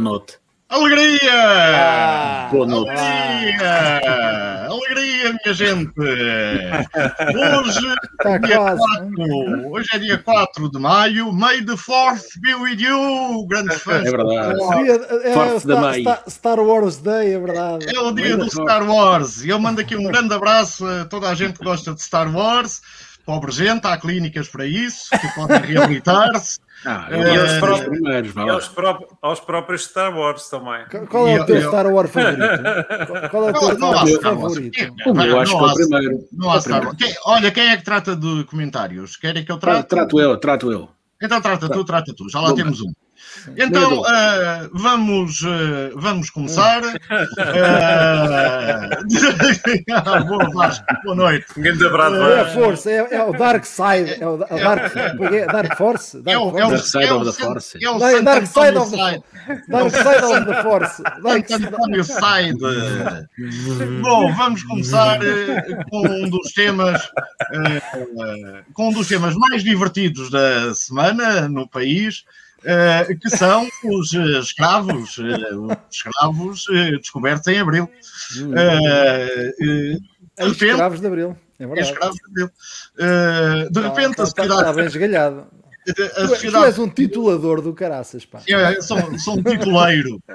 Boa noite. Alegria! Ah, Boa noite. Alegria! Alegria, minha gente! Hoje, Está dia quase. 4, hoje é dia 4 de maio. May the 4th be with you! Grandes fãs. É verdade. É, Forte da Star, May. Star- Star Wars Day, é verdade. É o dia May do Star Wars. E eu mando aqui um grande abraço a toda a gente que gosta de Star Wars. Pobre gente, há clínicas para isso, que podem reabilitar-se. Ah, É, eu gosto é, dos primeiros, E aos, pró- aos próprios Star Wars também. Qual- é E o teu eu- Star Wars favorito? Qual- é o teu Não há teu Star Wars. favorito? O meu, acho que é o primeiro. Não há Star Wars. Quem- olha, quem é que trata de comentários? Querem que eu Tra- trate? Trato eu, trato eu. Então trata tu, trata tu. Já lá Bom, temos um. Então, ah, vamos, ah, vamos começar. Ah, boa, Vasco. Boa noite. Um grande abraço. É a Force, é, é o Dark Side, é o, o Dark, é Dark Force? É Dark o, é Force? o, Dark Side é o of the Force. É o é Dark Side of the. Dark Side of the Force. Dark Santo António Side. Bom, vamos começar eh, com um dos temas eh, com um dos temas mais divertidos da semana no país, eh, que são os eh, escravos, eh, os escravos descobertos em abril. É de repente, escravos de Abril. É verdade. escravos de abril. De repente, a Está, está, está sociedade. bem esgalhado. a Tu, tu sociedade és um titulador do caraças, pá. É, sou, sou um tituleiro. É,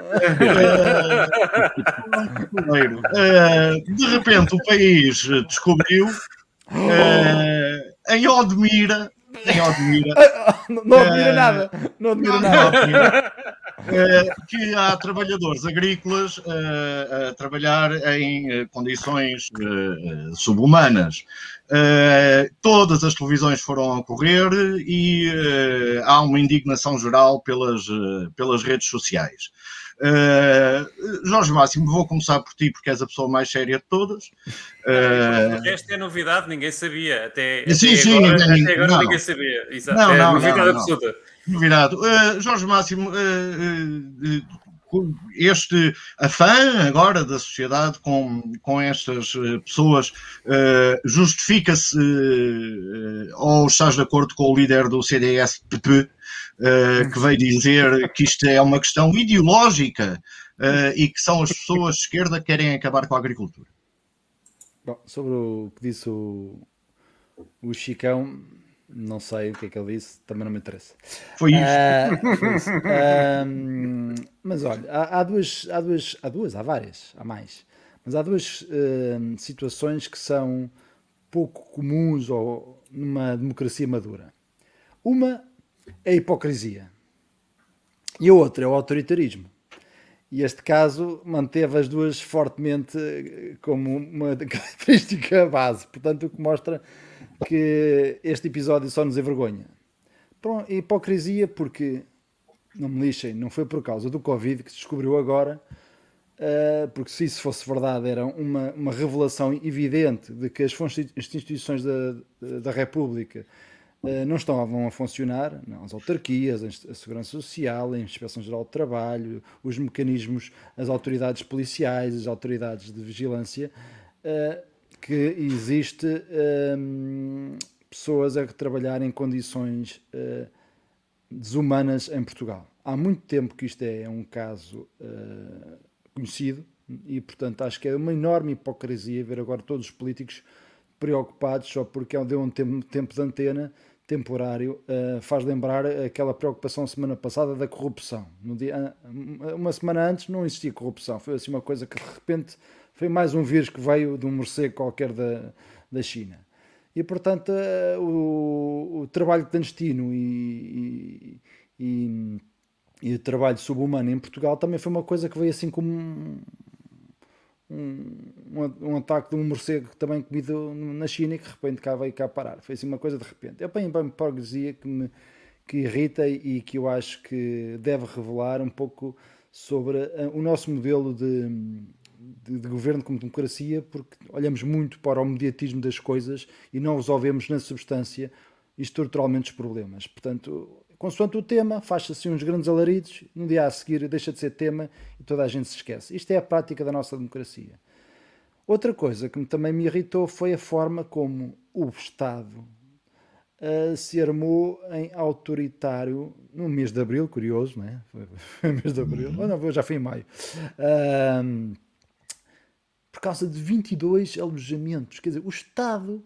um tituleiro. É, de repente o país descobriu é, em Odmira, em Odmira, Não, não admira Eh, nada. Não admira não, nada. É, que há trabalhadores agrícolas é, a trabalhar em eh, condições eh, subhumanas. Eh, todas as televisões foram a correr e eh, há uma indignação geral pelas, eh, pelas redes sociais. Eh, Jorge Máximo, vou começar por ti, porque és a pessoa mais séria de todas. O resto é novidade, ninguém sabia. Até, Sim, até sim, agora, ninguém- até agora não. ninguém sabia. Exato. Não, é não, novidade não, absoluta. Novidade. Eh, Jorge Máximo, este afã agora da sociedade com, com estas pessoas eh, justifica-se eh, ou estás de acordo com o líder do CDS-PP eh, que veio dizer que isto é uma questão ideológica eh, e que são as pessoas de esquerda que querem acabar com a agricultura? Bom, sobre o que disse o, o Chicão, não sei o que é que ele disse, também não me interessa. Foi isto. Ah, foi isso. Ahm, mas olha, há, há duas, há duas, há duas, há várias, há mais. Mas há duas ahm, situações que são pouco comuns ou numa democracia madura. Uma é a hipocrisia e a outra é o autoritarismo. E este caso manteve as duas fortemente eh, como uma característica base. Portanto, o que mostra que este episódio só nos envergonha. Pronto, hipocrisia porque, não me lixem, não foi por causa do Covid que se descobriu agora, eh, porque se isso fosse verdade era uma, uma revelação evidente de que as instituições da, da República não estavam a funcionar, não, as autarquias, a Segurança Social, a Inspeção Geral de Trabalho, os mecanismos, as autoridades policiais, as autoridades de vigilância, eh, que existe hum, pessoas a trabalhar em condições eh, desumanas em Portugal. Há muito tempo que isto é um caso eh, conhecido e, portanto, acho que é uma enorme hipocrisia ver agora todos os políticos preocupados só porque deu um tempo de antena temporário, eh, faz lembrar aquela preocupação semana passada da corrupção. Dia, uma semana antes não existia corrupção, foi assim uma coisa que de repente foi mais um vírus que veio de um morcego qualquer da, da China. E portanto eh, o, o trabalho clandestino e, e, e, e o trabalho subhumano em Portugal também foi uma coisa que veio assim como um, um, ataque de um morcego também comido na China e que de repente cá veio cá parar. Foi assim uma coisa de repente. É bem bem hipocrisia que me que irrita e que eu acho que deve revelar um pouco sobre eh, o nosso modelo de, de, de governo como democracia, porque olhamos muito para o mediatismo das coisas e não resolvemos na substância estruturalmente os problemas. Portanto, consoante o tema, faz-se assim uns grandes alaridos, no dia a seguir deixa de ser tema e toda a gente se esquece. Isto é a prática da nossa democracia. Outra coisa que também me irritou foi a forma como o Estado uh, se armou em autoritário no mês de abril, curioso, não é? Foi, foi mês de abril, uhum. oh, não, já foi em maio. Uh, por causa de 22 alojamentos. Quer dizer, o Estado,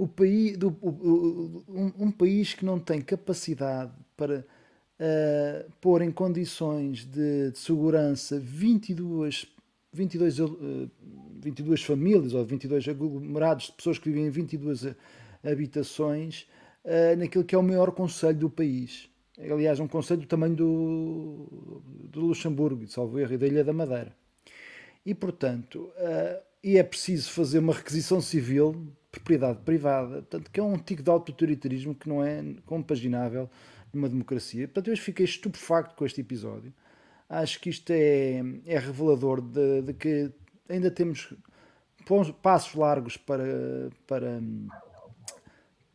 o país, do, o, um, um, país que não tem capacidade para uh, pôr em condições de, de segurança 22, 22, uh, 22 famílias ou 22 aglomerados de pessoas que vivem em 22 habitações uh, naquilo que é o maior conselho do país. Aliás, um conselho do tamanho do, do Luxemburgo, de Salvo Erro, e da Ilha da Madeira. E, portanto, uh, e é preciso fazer uma requisição civil, propriedade privada, portanto, que é um tipo de autoritarismo que não é compaginável numa democracia. Portanto, eu fiquei estupefacto com este episódio. Acho que isto é, é revelador de, de que ainda temos passos largos para, para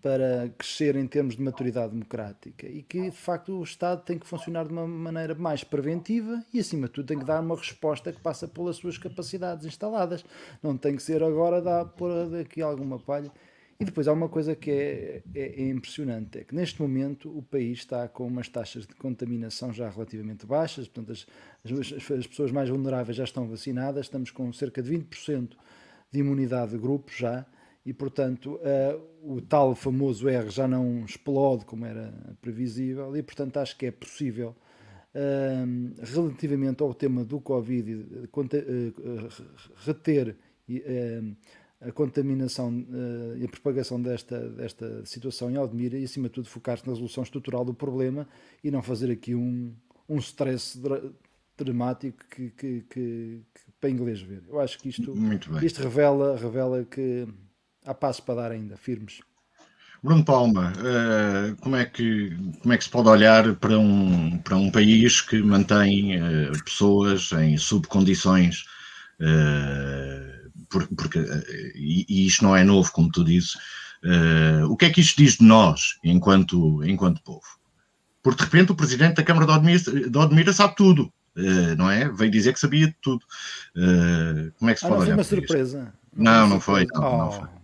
para crescer em termos de maturidade democrática e que de facto o Estado tem que funcionar de uma maneira mais preventiva e acima de tudo tem que dar uma resposta que passa pelas suas capacidades instaladas. Não tem que ser agora dar por daqui alguma palha. E depois há uma coisa que é, é, é, impressionante, é que neste momento o país está com umas taxas de contaminação já relativamente baixas, portanto as, as, as pessoas mais vulneráveis já estão vacinadas, estamos com cerca de 20% de imunidade de grupo já, e, portanto, uh, o tal famoso R já não explode como era previsível, e, portanto, acho que é possível, uh, relativamente ao tema do Covid, uh, reter a contaminação e a propagação desta, desta situação em Aldemira e, acima de tudo, focar-se na resolução estrutural do problema e não fazer aqui um, um stress dramático que, que, que, que, para inglês ver. Eu acho que isto, isto revela, revela que há passos para dar ainda, firmes. Bruno Palma, uh, como, é que, como é que se pode olhar para um, para um país que mantém uh, pessoas em subcondições, uh, porque, e, e, isto não é novo, como tu dizes, o que é que isto diz de nós, enquanto, enquanto povo? Porque de repente o presidente da Câmara de Odmira, de Odmira sabe tudo, não é? Veio dizer que sabia de tudo. como é que se ah, pode não olhar? Foi uma surpresa. Não, não foi. Não, oh. não foi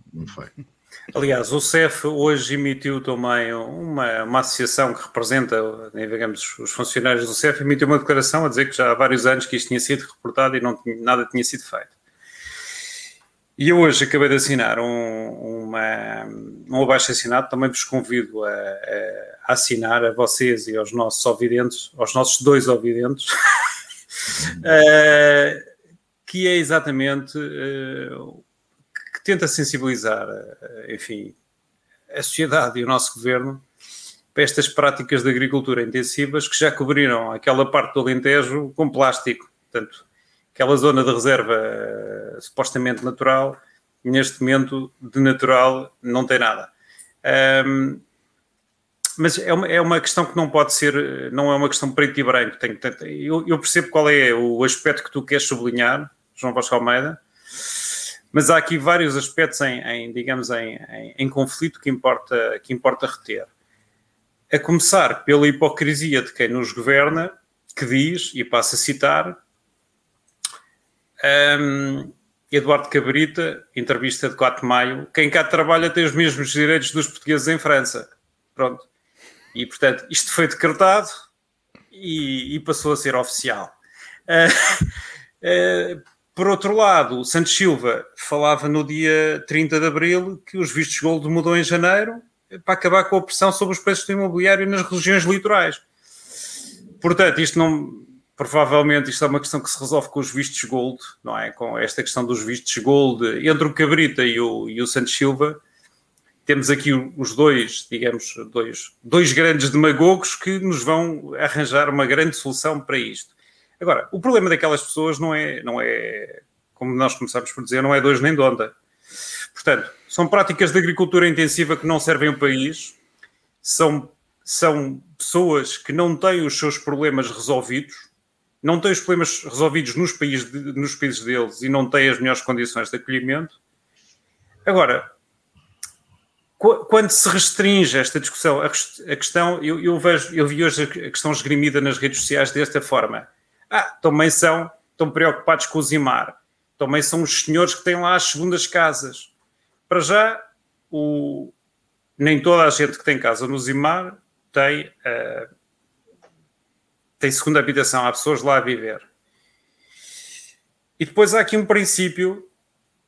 Aliás, o CEF hoje emitiu também uma, uma associação que representa, digamos, os funcionários do CEF, emitiu uma declaração a dizer que já há vários anos que isto tinha sido reportado e não nada tinha sido feito. E eu hoje acabei de assinar um, uma, um abaixo assinado, também vos convido a, a, assinar a vocês e aos nossos ouvidentes, aos nossos dois ouvidentes, uh, que é exatamente uh, tenta sensibilizar, eh, enfim, a sociedade e o nosso governo para estas práticas de agricultura intensivas que já cobriram aquela parte do Alentejo com plástico. Portanto, aquela zona de reserva uh, supostamente natural, neste momento de natural não tem nada. Um, mas é uma, é uma questão que não pode ser, não é uma questão preto e branco. Tem, tem, eu, eu, percebo qual é o aspecto que tu queres sublinhar, João Vasco Almeida, mas há aqui vários aspectos em, em digamos, em, em, em, conflito que importa, que importa reter. A começar pela hipocrisia de quem nos governa, que diz, e passo a citar, um, Eduardo Cabrita, entrevista de 4 de maio, quem cá trabalha tem os mesmos direitos dos portugueses em França. Pronto. E, portanto, isto foi decretado e, e passou a ser oficial. Uh, uh, Por outro lado, o Santos Silva falava no dia 30 de abril que os vistos gold mudou em janeiro para acabar com a pressão sobre os preços do imobiliário nas regiões litorais. Portanto, isto não. Provavelmente isto é uma questão que se resolve com os vistos gold, não é? Com esta questão dos vistos gold entre o Cabrita e o, e o Santos Silva. Temos aqui os dois, digamos, dois, dois grandes demagogos que nos vão arranjar uma grande solução para isto. Agora, o problema daquelas pessoas não é, não é, como nós começamos por dizer, não é dois nem de onda. Portanto, são práticas de agricultura intensiva que não servem o país, são, são pessoas que não têm os seus problemas resolvidos, não têm os problemas resolvidos nos países, nos países deles e não têm as melhores condições de acolhimento. Agora, quando se restringe esta discussão, a, questão, eu, eu, vejo, eu vi hoje a questão esgrimida nas redes sociais desta forma. Ah, também são, estão preocupados com o Zimar. Também são os senhores que têm lá as segundas casas. Para já, o, nem toda a gente que tem casa no Zimar tem, uh, tem segunda habitação, há pessoas lá a viver. E depois há aqui um princípio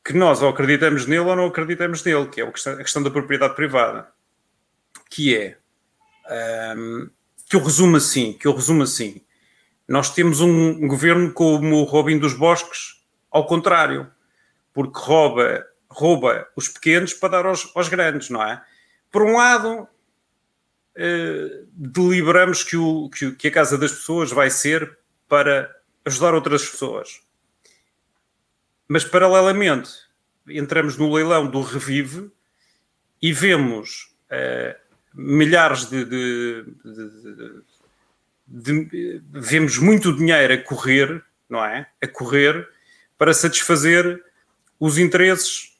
que nós ou acreditamos nele ou não acreditamos nele, que é a questão, da propriedade privada, que é um, que eu resumo assim, que eu resumo assim. Nós temos um governo como o Robin dos Bosques, ao contrário, porque rouba, rouba os pequenos para dar aos, aos grandes, não é? Por um lado, eh, deliberamos que, o, que, que a casa das pessoas vai ser para ajudar outras pessoas. Mas, paralelamente, entramos no leilão do Revive e vemos uh, milhares de, de, de, de, Vemos muito dinheiro a correr, não é? A correr para satisfazer os interesses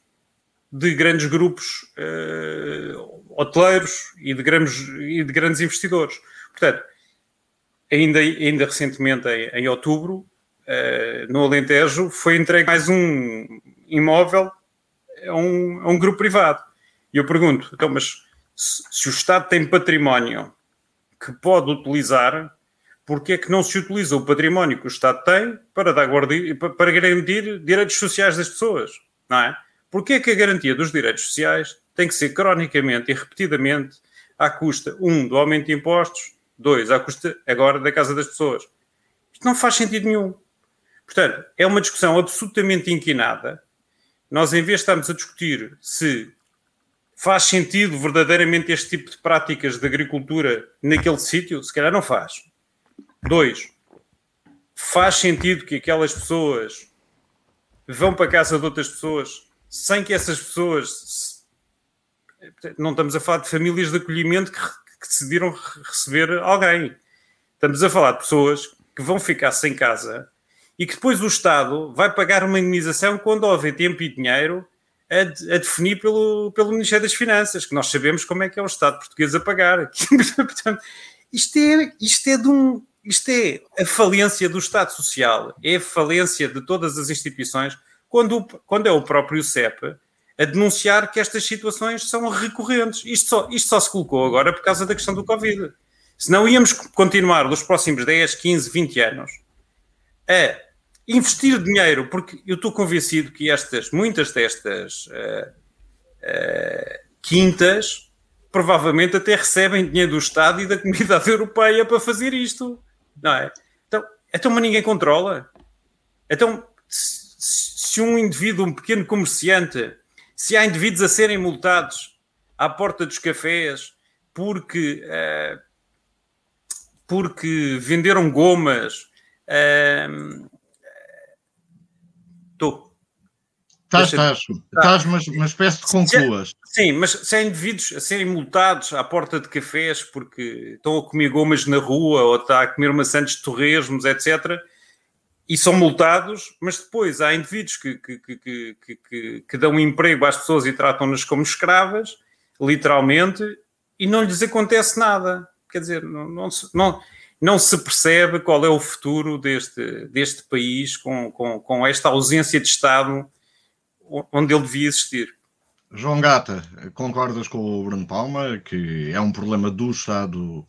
de grandes grupos uh, hoteleiros e de, grandes, e de grandes investidores. Portanto, ainda, ainda recentemente, em, em outubro, uh, no Alentejo, foi entregue mais um imóvel a um, a um grupo privado. E eu pergunto, então, mas se, se o Estado tem património que pode utilizar, porque é que não se utiliza o património que o Estado tem para, dar guardi, para garantir direitos sociais das pessoas, não é? Porque é que a garantia dos direitos sociais tem que ser cronicamente e repetidamente à custa, um, do aumento de impostos, dois, à custa agora da casa das pessoas. Isto não faz sentido nenhum. Portanto, é uma discussão absolutamente inquinada. Nós, em vez de estarmos a discutir se faz sentido verdadeiramente este tipo de práticas de agricultura naquele sítio, se calhar não faz. Dois, faz sentido que aquelas pessoas vão para a casa de outras pessoas sem que essas pessoas não estamos a falar de famílias de acolhimento que, que decidiram receber alguém. Estamos a falar de pessoas que vão ficar sem casa e que depois o Estado vai pagar uma indemnização quando houver tempo e dinheiro a, a, definir pelo, pelo Ministério das Finanças, que nós sabemos como é que é o Estado português a pagar. Portanto, isto é, isto é de um. Isto é a falência do Estado Social, é a falência de todas as instituições, quando, quando é o próprio CEP a denunciar que estas situações são recorrentes. Isto só, isto só se colocou agora por causa da questão do Covid. Se não íamos continuar nos próximos 10, 15, 20 anos a investir dinheiro, porque eu estou convencido que estas, muitas destas uh, uh, quintas provavelmente até recebem dinheiro do Estado e da comunidade europeia para fazer isto, não é? Então, então mas ninguém controla. Então, se um indivíduo, um pequeno comerciante, se há indivíduos a serem multados à porta dos cafés porque, uh, porque venderam gomas. Estou. Uh, Estás, estás, estás, mas, mas peço que concluas. Sim, mas se há indivíduos a serem multados à porta de cafés porque estão a comer gomas na rua ou está a comer maçãs de torresmos, etc., e são multados, mas depois há indivíduos que, que, que, que, que dão emprego às pessoas e tratam-nas como escravas, literalmente, e não lhes acontece nada. Quer dizer, não, não, não, não se percebe qual é o futuro deste, deste país com, com, com esta ausência de Estado onde ele devia existir. João Gata, concordas com o Bruno Palma que é um problema do Estado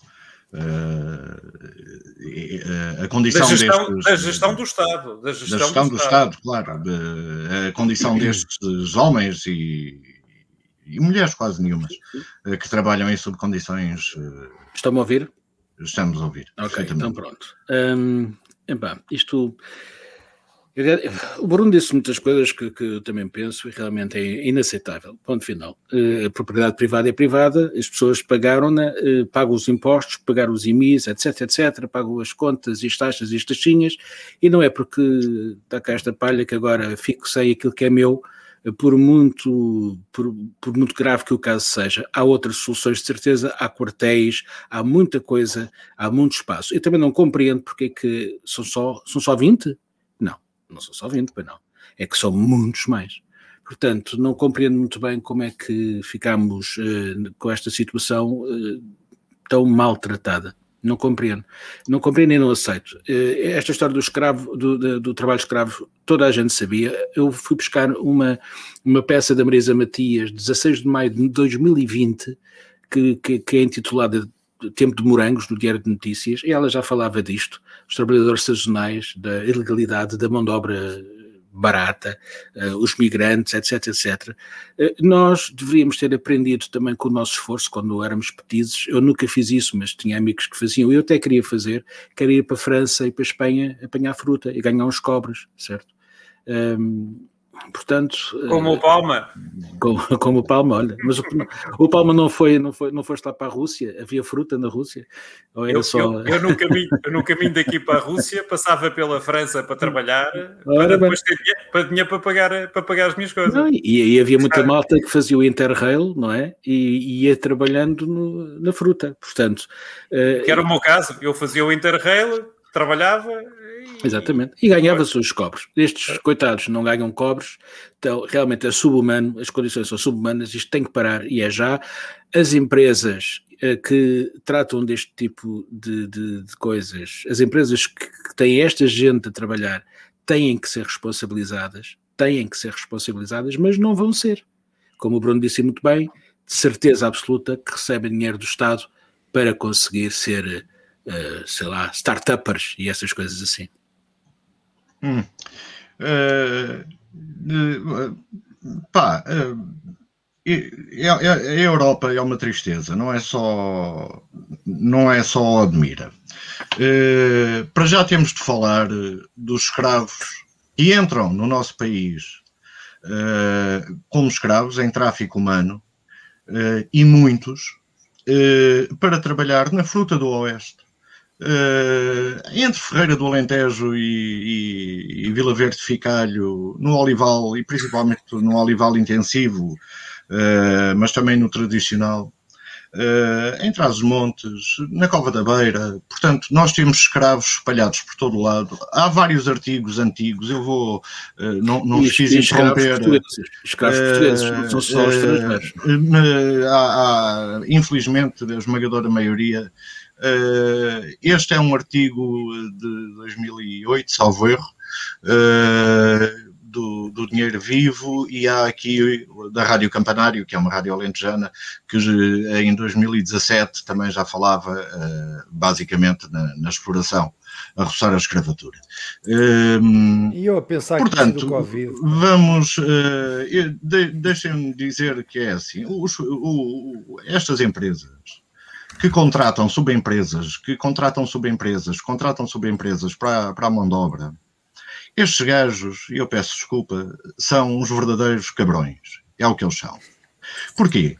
Uh, a condição da gestão, destes, da gestão do Estado, da gestão, da gestão do, do, Estado, Estado claro, de, a condição destes homens e, e mulheres quase nenhumas que trabalham em subcondições. Estão-me a ouvir? Estamos a ouvir. Ok, então pronto. Um, epá, isto o Bruno disse muitas coisas que, que, eu também penso e realmente é inaceitável. Ponto final. Uh, a propriedade privada é privada, as pessoas pagaram-na, uh, pagam os impostos, pagaram os IMIs, etc, etc, pagam as contas e as taxas e as taxinhas, e não é porque está cá esta palha que agora fico sem aquilo que é meu, uh, por muito, por, por, muito grave que o caso seja. Há outras soluções de certeza, há quartéis, há muita coisa, há muito espaço. Eu também não compreendo porque é que são só, são só 20? Não são só 20, pois não, é que são muitos mais. Portanto, não compreendo muito bem como é que ficamos uh, com esta situação uh, tão maltratada Não compreendo. Não compreendo e não aceito. Eh, esta história do escravo, do, do, do, trabalho escravo, toda a gente sabia. Eu fui buscar uma, uma peça da Marisa Matias, 16 de maio de 2020, que, que, que é intitulada Tempo de Morangos, no Diário de Notícias, e ela já falava disto, os trabalhadores sazonais, da ilegalidade, da mão de obra barata, uh, os migrantes, etc, etc. Uh, nós deveríamos ter aprendido também com o nosso esforço, quando éramos petizes, eu nunca fiz isso, mas tinha amigos que faziam, eu até queria fazer, queria ir para a França e para a Espanha apanhar fruta e ganhar uns cobres, certo? Um, Portanto, como o Palma. Como, como o Palma, olha. Mas o, o, Palma não foi, não foi, não foste lá para a Rússia? Havia fruta na Rússia? Ou era eu, só... eu, eu, no caminho, eu no caminho daqui para a Rússia passava pela França para trabalhar, Ora, para depois ter dinheiro para, dinheiro para, pagar, para pagar as minhas coisas. Não, e, e havia muita malta que fazia o Interrail, não é? E, e ia trabalhando no, na fruta. Portanto, uh, que era o meu caso, eu fazia o Interrail, trabalhava Exatamente. E ganhava-se os cobres. Estes coitados não ganham cobres, então realmente é subhumano, as condições são subhumanas, isto tem que parar e é já. As empresas eh, que tratam deste tipo de, de, de coisas, as empresas que, que têm esta gente a trabalhar, têm que ser responsabilizadas, têm que ser responsabilizadas, mas não vão ser. Como o Bruno disse muito bem, de certeza absoluta que recebem dinheiro do Estado para conseguir ser, uh, sei lá, start-uppers e essas coisas assim. Hum. Uh, pá, a Europa é uma tristeza, não é só, não é só admira. para já temos de falar dos escravos que entram no nosso país como escravos em tráfico humano e muitos para trabalhar na fruta do Oeste. Uh, entre Ferreira do Alentejo e, e, e, Vila Verde de Ficalho, no olival e principalmente no olival intensivo, uh, mas também no tradicional, uh, em Trás-os-Montes, na Cova da Beira. Portanto, nós temos escravos espalhados por todo o lado. Há vários artigos antigos, eu vou, não, não vos quis interromper. Escravos portugueses, não são só estrangeiros. Há, há, infelizmente, a esmagadora maioria Uh, este é um artigo de 2008, salvo erro, uh, do, do, Dinheiro Vivo, e há aqui da Rádio Campanário, que é uma rádio alentejana, que em 2017 também já falava basicamente na, na, exploração, a roçar a escravatura. e eu a pensar portanto, que do Covid. Vamos, de, deixem-me dizer que é assim, os, o, estas empresas que contratam subempresas, que contratam subempresas, contratam subempresas para, para a mão de obra. Estes gajos, e eu peço desculpa, são uns verdadeiros cabrões. É o que eles são. Porquê?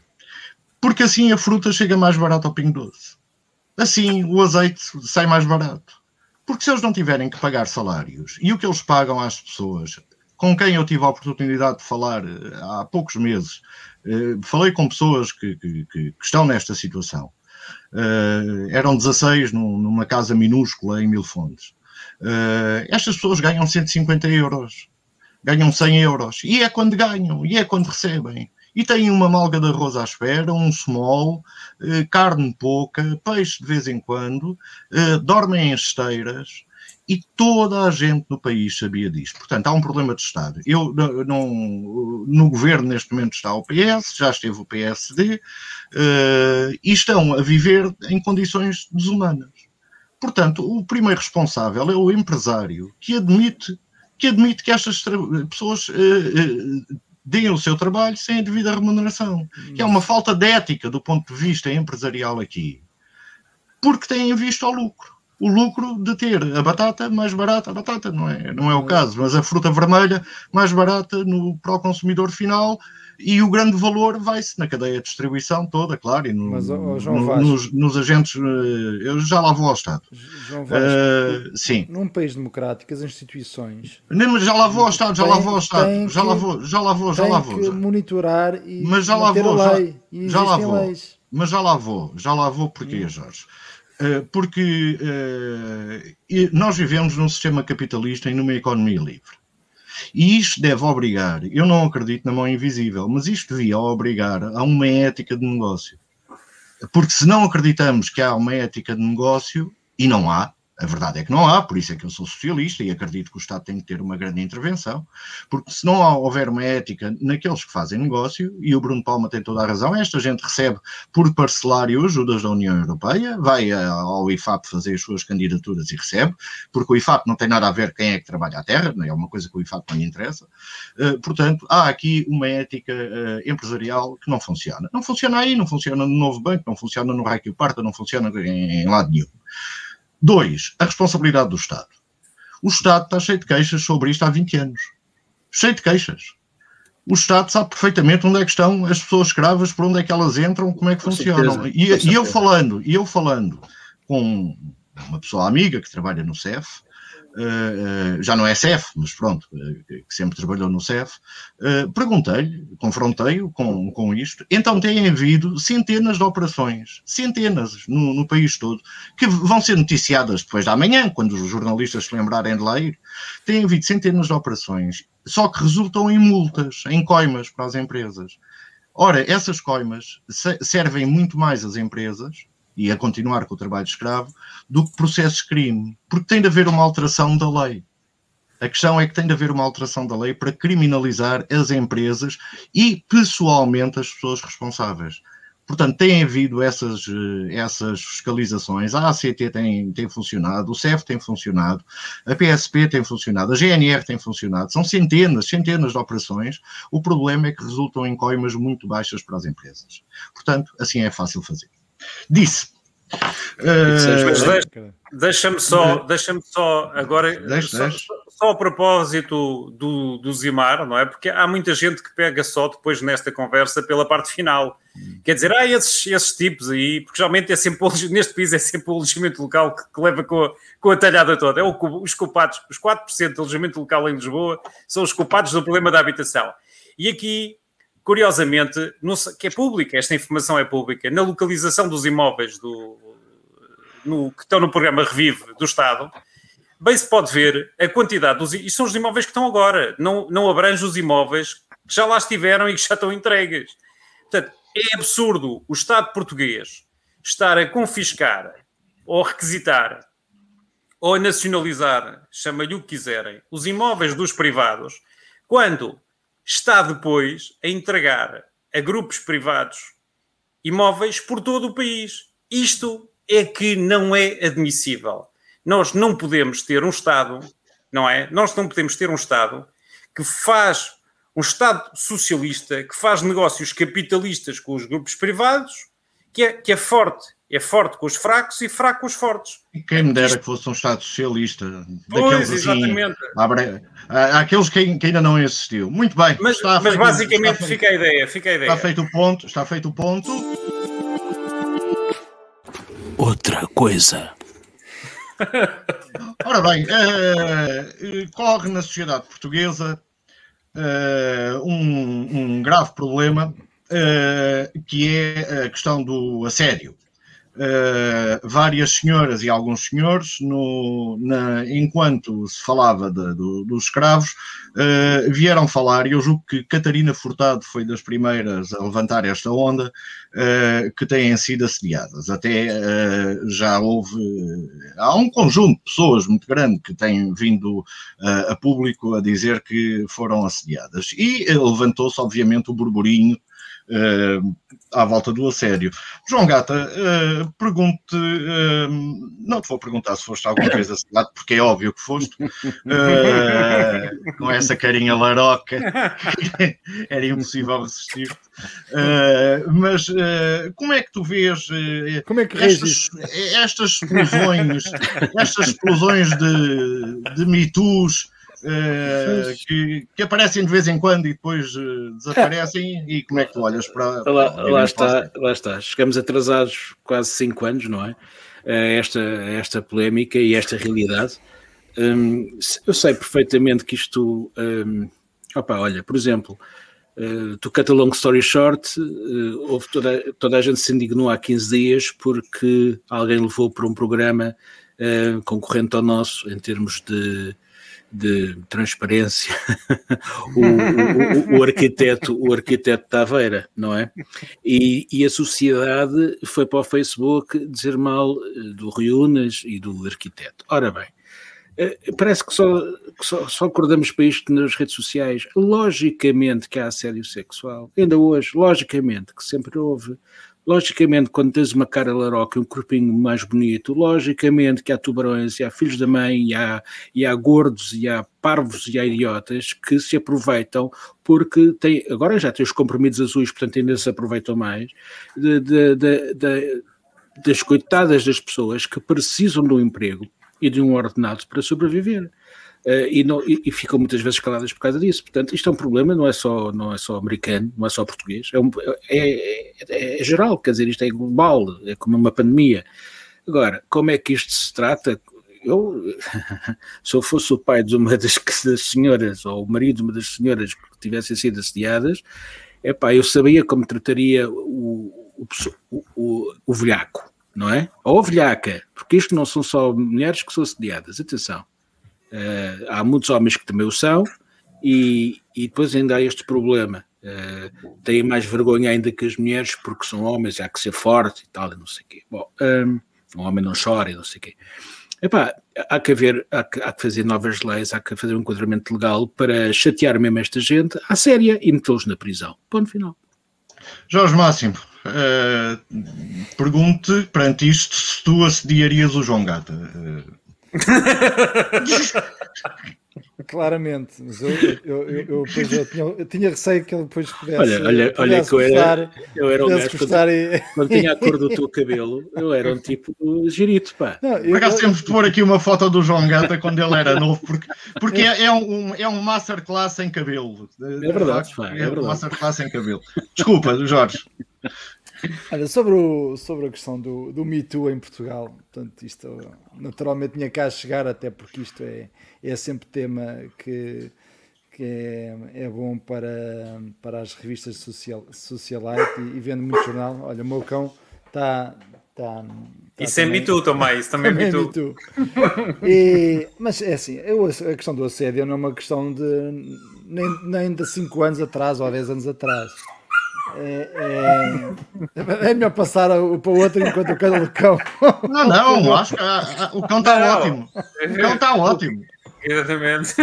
Porque assim a fruta chega mais barata ao pingo doce. Assim o azeite sai mais barato. Porque se eles não tiverem que pagar salários e o que eles pagam às pessoas, com quem eu tive a oportunidade de falar eh, há poucos meses, eh, falei com pessoas que, que, que estão nesta situação Uh, eram 16 num, numa casa minúscula em Mil Fontes. Uh, estas pessoas ganham 150 euros, ganham 100 euros, e é quando ganham, e é quando recebem. E têm uma malga de arroz à espera, um small, uh, carne pouca, peixe de vez em quando, dormem em esteiras, e toda a gente no país sabia disto. Portanto, há um problema de Estado. Eu, não, no governo, neste momento, está o PS, já esteve o PSD, uh, e estão a viver em condições desumanas. Portanto, o primeiro responsável é o empresário que admite que, admite que estas pessoas uh, uh, deem o seu trabalho sem a devida remuneração. Que é uma falta de ética do ponto de vista empresarial aqui. Porque têm visto ao lucro o lucro de ter a batata mais barata, a batata não é, não é o caso, mas a fruta vermelha mais barata no, para o consumidor final e o grande valor vai-se na cadeia de distribuição toda, claro, e no, mas, oh, no, nos, nos, agentes, eh, eu já lá vou ao Estado. João Vaz, uh, sim. Num país democrático, as instituições... Não, mas já lá vou ao Estado, já tem, lá vou ao Estado, já lá vou, já lá vou, já lá vou. Já. monitorar e mas já lá vou, já, já lá vou. Leis. Mas já lá vou, já lá vou, porquê, hum. Jorge? Eh, porque uh, nós vivemos num sistema capitalista e numa economia livre. E isto deve obrigar, eu não acredito na mão invisível, mas isto devia obrigar a uma ética de negócio. Porque se não acreditamos que há uma ética de negócio, e não há, a verdade é que não há, por isso é que eu sou socialista e acredito que o Estado tem que ter uma grande intervenção, porque se não houver uma ética naqueles que fazem negócio, e o Bruno Palma tem toda a razão, esta gente recebe por parcelário ajudas da União Europeia, vai ao IFAP fazer as suas candidaturas e recebe, porque o IFAP não tem nada a ver quem é que trabalha à terra, não é uma coisa que o IFAP não lhe interessa. Uh, portanto, há aqui uma ética uh, empresarial que não funciona. Não funciona aí, não funciona no Novo Banco, não funciona no Raio Parta, não funciona em lado nenhum. Dois, a responsabilidade do Estado. O Estado está cheio de queixas sobre isto há 20 anos. Cheio de queixas. O Estado sabe perfeitamente onde é que estão as pessoas escravas, por onde é que elas entram, como é que com funcionam. Certeza, e, e eu falando, e eu falando com uma pessoa amiga que trabalha no CEF, já não é CEF, mas pronto, uh, que sempre trabalhou no CEF, perguntei-lhe, confrontei-o com, com isto. Então têm havido centenas de operações, centenas no, no, país todo, que vão ser noticiadas depois da manhã, quando os jornalistas se lembrarem de lá ir. Têm havido centenas de operações, só que resultam em multas, em coimas para as empresas. Ora, essas coimas servem muito mais às empresas e a continuar com o trabalho escravo, do que processos de crime, porque tem de haver uma alteração da lei. A questão é que tem de haver uma alteração da lei para criminalizar as empresas e, pessoalmente, as pessoas responsáveis. Portanto, tem havido essas, eh, essas fiscalizações. A ACT tem, tem funcionado, o CEF tem funcionado, a PSP tem funcionado, a GNR tem funcionado. São centenas, centenas de operações. O problema é que resultam em coimas muito baixas para as empresas. Portanto, assim é fácil fazer. Disse. Uh, deixa-me só, deixa só agora, deixa, só, deixa. só, a propósito do, do Zimar, não é? Porque há muita gente que pega só depois nesta conversa pela parte final. Hum. Quer dizer, há esses, esses tipos aí, porque geralmente é sempre, neste país é sempre o alojamento local que, que leva com a, com a talhada toda. É o, os culpados, os 4% do alojamento local em Lisboa são os culpados do problema da habitação. E aqui curiosamente, que é pública, esta informação é pública, na localização dos imóveis do, no, que estão no programa Revive do Estado, bem se pode ver a quantidade dos. Isto são os imóveis que estão agora, não, não abrange os imóveis que já lá estiveram e que já estão entregues. Portanto, é absurdo o Estado português estar a confiscar ou requisitar ou a nacionalizar, chama-lhe o que quiserem, os imóveis dos privados, quando está depois a entregar a grupos privados imóveis por todo o país. Isto é que não é admissível. Nós não podemos ter um Estado, não é? Nós não podemos ter um Estado que faz um Estado socialista, que faz negócios capitalistas com os grupos privados, que é, que é forte é forte com os fracos e fraco com os fortes. E quem me dera que fosse um Estado socialista. Pois, daqueles assim, exatamente. Há aqueles que, ainda não existiu. Muito bem. Mas, mas feito, basicamente fica a ideia, fica a ideia. Está feito o ponto, está feito o ponto. Outra coisa. Ora bem, uh, corre na sociedade portuguesa uh, um, um, grave problema uh, que é a questão do assédio uh, várias senhoras e alguns senhores, no, na, enquanto se falava de, do, dos escravos, uh, vieram falar, e eu julgo que Catarina Furtado foi das primeiras a levantar esta onda, uh, que têm sido assediadas. Até já houve, há um conjunto de pessoas muito grande que têm vindo a público a dizer que foram assediadas. E levantou-se, obviamente, o burburinho à volta do assédio. João Gata, uh, pergunte, uh, não te vou perguntar se foste alguma vez assediado, porque é óbvio que foste, com essa carinha laroca, era impossível resistir. mas como é que tu vês como é que estas, estas explosões, estas explosões de, de mitos que, que, aparecem de vez em quando e depois uh, desaparecem. e como é que tu olhas para. Lá, lá está, lá está. Chegamos atrasados quase cinco anos, não é? Esta, esta polémica e esta realidade. Um, eu sei perfeitamente que isto. Um, opa, olha, por exemplo. Uh, to cut a long story short, uh, houve toda, toda a gente se indignou há 15 dias porque alguém levou para um programa uh, concorrente ao nosso em termos de de transparência, o, o, o, arquiteto, o arquiteto Taveira, não é? E, e, a sociedade foi para o Facebook dizer mal eh, do Riunas e do arquiteto. Ora bem, eh, parece que só, que só, só acordamos para isto nas redes sociais. Logicamente que há assédio sexual, ainda hoje, logicamente que sempre houve. Logicamente, quando tens uma cara laroca e um corpinho mais bonito, logicamente que há tubarões e há filhos da mãe e há, e há gordos e há parvos e há idiotas que se aproveitam porque tem, agora já tem os comprimidos azuis, portanto ainda se aproveitam mais de, de, de, das coitadas das pessoas que precisam de um emprego e de um ordenado para sobreviver. Uh, e, não, e, e, ficam muitas vezes caladas por causa disso. Portanto, isto é um problema, não é só, não é só americano, não é só português, é, um, é, é, é, geral, quer dizer, isto é global, é como uma pandemia. Agora, como é que isto se trata? Eu, se eu fosse o pai de uma das, das senhoras, ou o marido de uma das senhoras que tivessem sido assediadas, epá, eu sabia como trataria o, o, o, o, o velhaco, não é? Ou a velhaca, porque isto não são só mulheres que são assediadas, atenção Uh, há muitos homens que também o são, e, e depois ainda há este problema. Uh, têm mais vergonha ainda que as mulheres porque são homens, há que ser forte e tal, e não sei o quê. Bom, um, um homem não chora e não sei o quê. Epá, há que haver, há que, há que, fazer novas leis, há que fazer um enquadramento legal para chatear mesmo esta gente à séria e metê-los na prisão. Ponto final. Jorge Máximo, uh, pergunte perante isto se tu assediarias o João Gata. Uh, Claramente, mas eu, eu, eu, eu, depois, eu, tinha, eu tinha receio que ele depois pudesse. Olha, olha, olha que eu era, eu era um gajo quando, e... quando tinha a cor do teu cabelo, eu era um tipo girito, pá. Não, eu, Por acaso temos de pôr aqui uma foto do João Gata quando ele era novo, porque, porque é, é, um, é um masterclass sem cabelo. É verdade, pá, é, é verdade. um masterclass sem cabelo. Desculpa, Jorge. Olha, sobre, o, sobre a questão do, do Me Too em Portugal, portanto, isto naturalmente tinha cá a chegar, até porque isto é, é sempre tema que, que é, é bom para, para as revistas social, socialite e, e vendo muito jornal. Olha, o meu cão está. Tá, tá isso também, é Me Too também, isso também, também é Me Too. E, mas é assim, eu, a questão do assédio não é uma questão de nem, nem de 5 anos atrás ou 10 anos atrás é, é, é, melhor passar para o outro enquanto o cão do cão. Não, não, acho que a, a, o cão está ótimo. O cão está ótimo. Exatamente.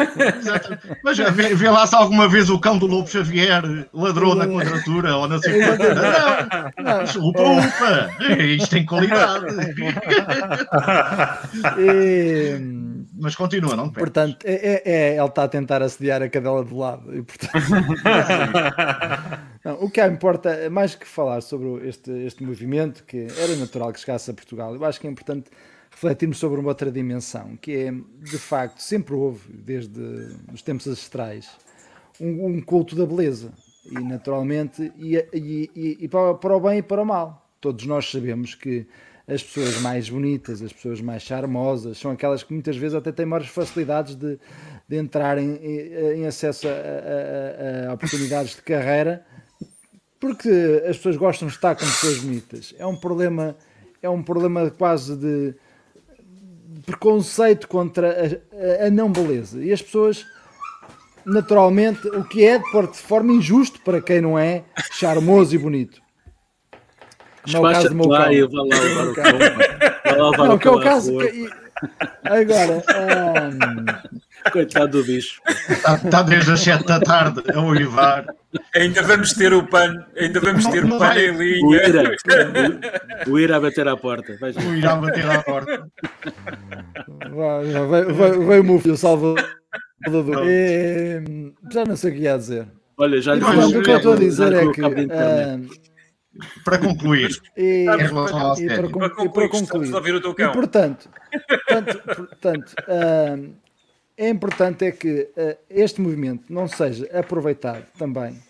Mas vê, vê, lá se alguma vez o cão do Lobo Xavier ladrou na quadratura ou na sei Não, não. Upa, upa. Isto tem qualidade. E... Mas continua, não? Portanto, é, é, é, ele está a tentar assediar a cadela de lado. E, portanto... não, o que importa, mais que falar sobre este, este movimento, que era natural que chegasse a Portugal, eu acho que é importante refletirmos sobre uma outra dimensão, que é, de facto, sempre houve, desde os tempos ancestrais, um, um culto da beleza. E, naturalmente, e, e, e, e para, para o bem e para o mal. Todos nós sabemos que as pessoas mais bonitas, as pessoas mais charmosas, são aquelas que muitas vezes até têm maiores facilidades de, de entrar em, em acesso a, a, a, oportunidades de carreira, porque as pessoas gostam de estar com pessoas bonitas. É um problema, é um problema quase de preconceito contra a, a, não beleza. E as pessoas, naturalmente, o que é de forma injusto para quem não é charmoso e bonito. Como é o caso do meu e vai lá levar o cão. Vai lá levar não, o que é o caso. Que, agora, um... coitado do bicho. Está, está desde as 7 da tarde a uivar. Ainda vamos ter o pano, ainda vamos ter o pano em linha. O Ira, o Ira a bater à porta. O Ira a bater à porta. Vai, vai, vai, vai o meu filho, Salvador. É, já não sei o que ia dizer. Olha, já lhe Mas, O que eu estou a dizer é que. Para concluir, e, em relação ao e, para, e para concluir, ouvir o teu cão. E, portanto, portanto, portanto uh, é importante é que uh, este movimento não seja aproveitado também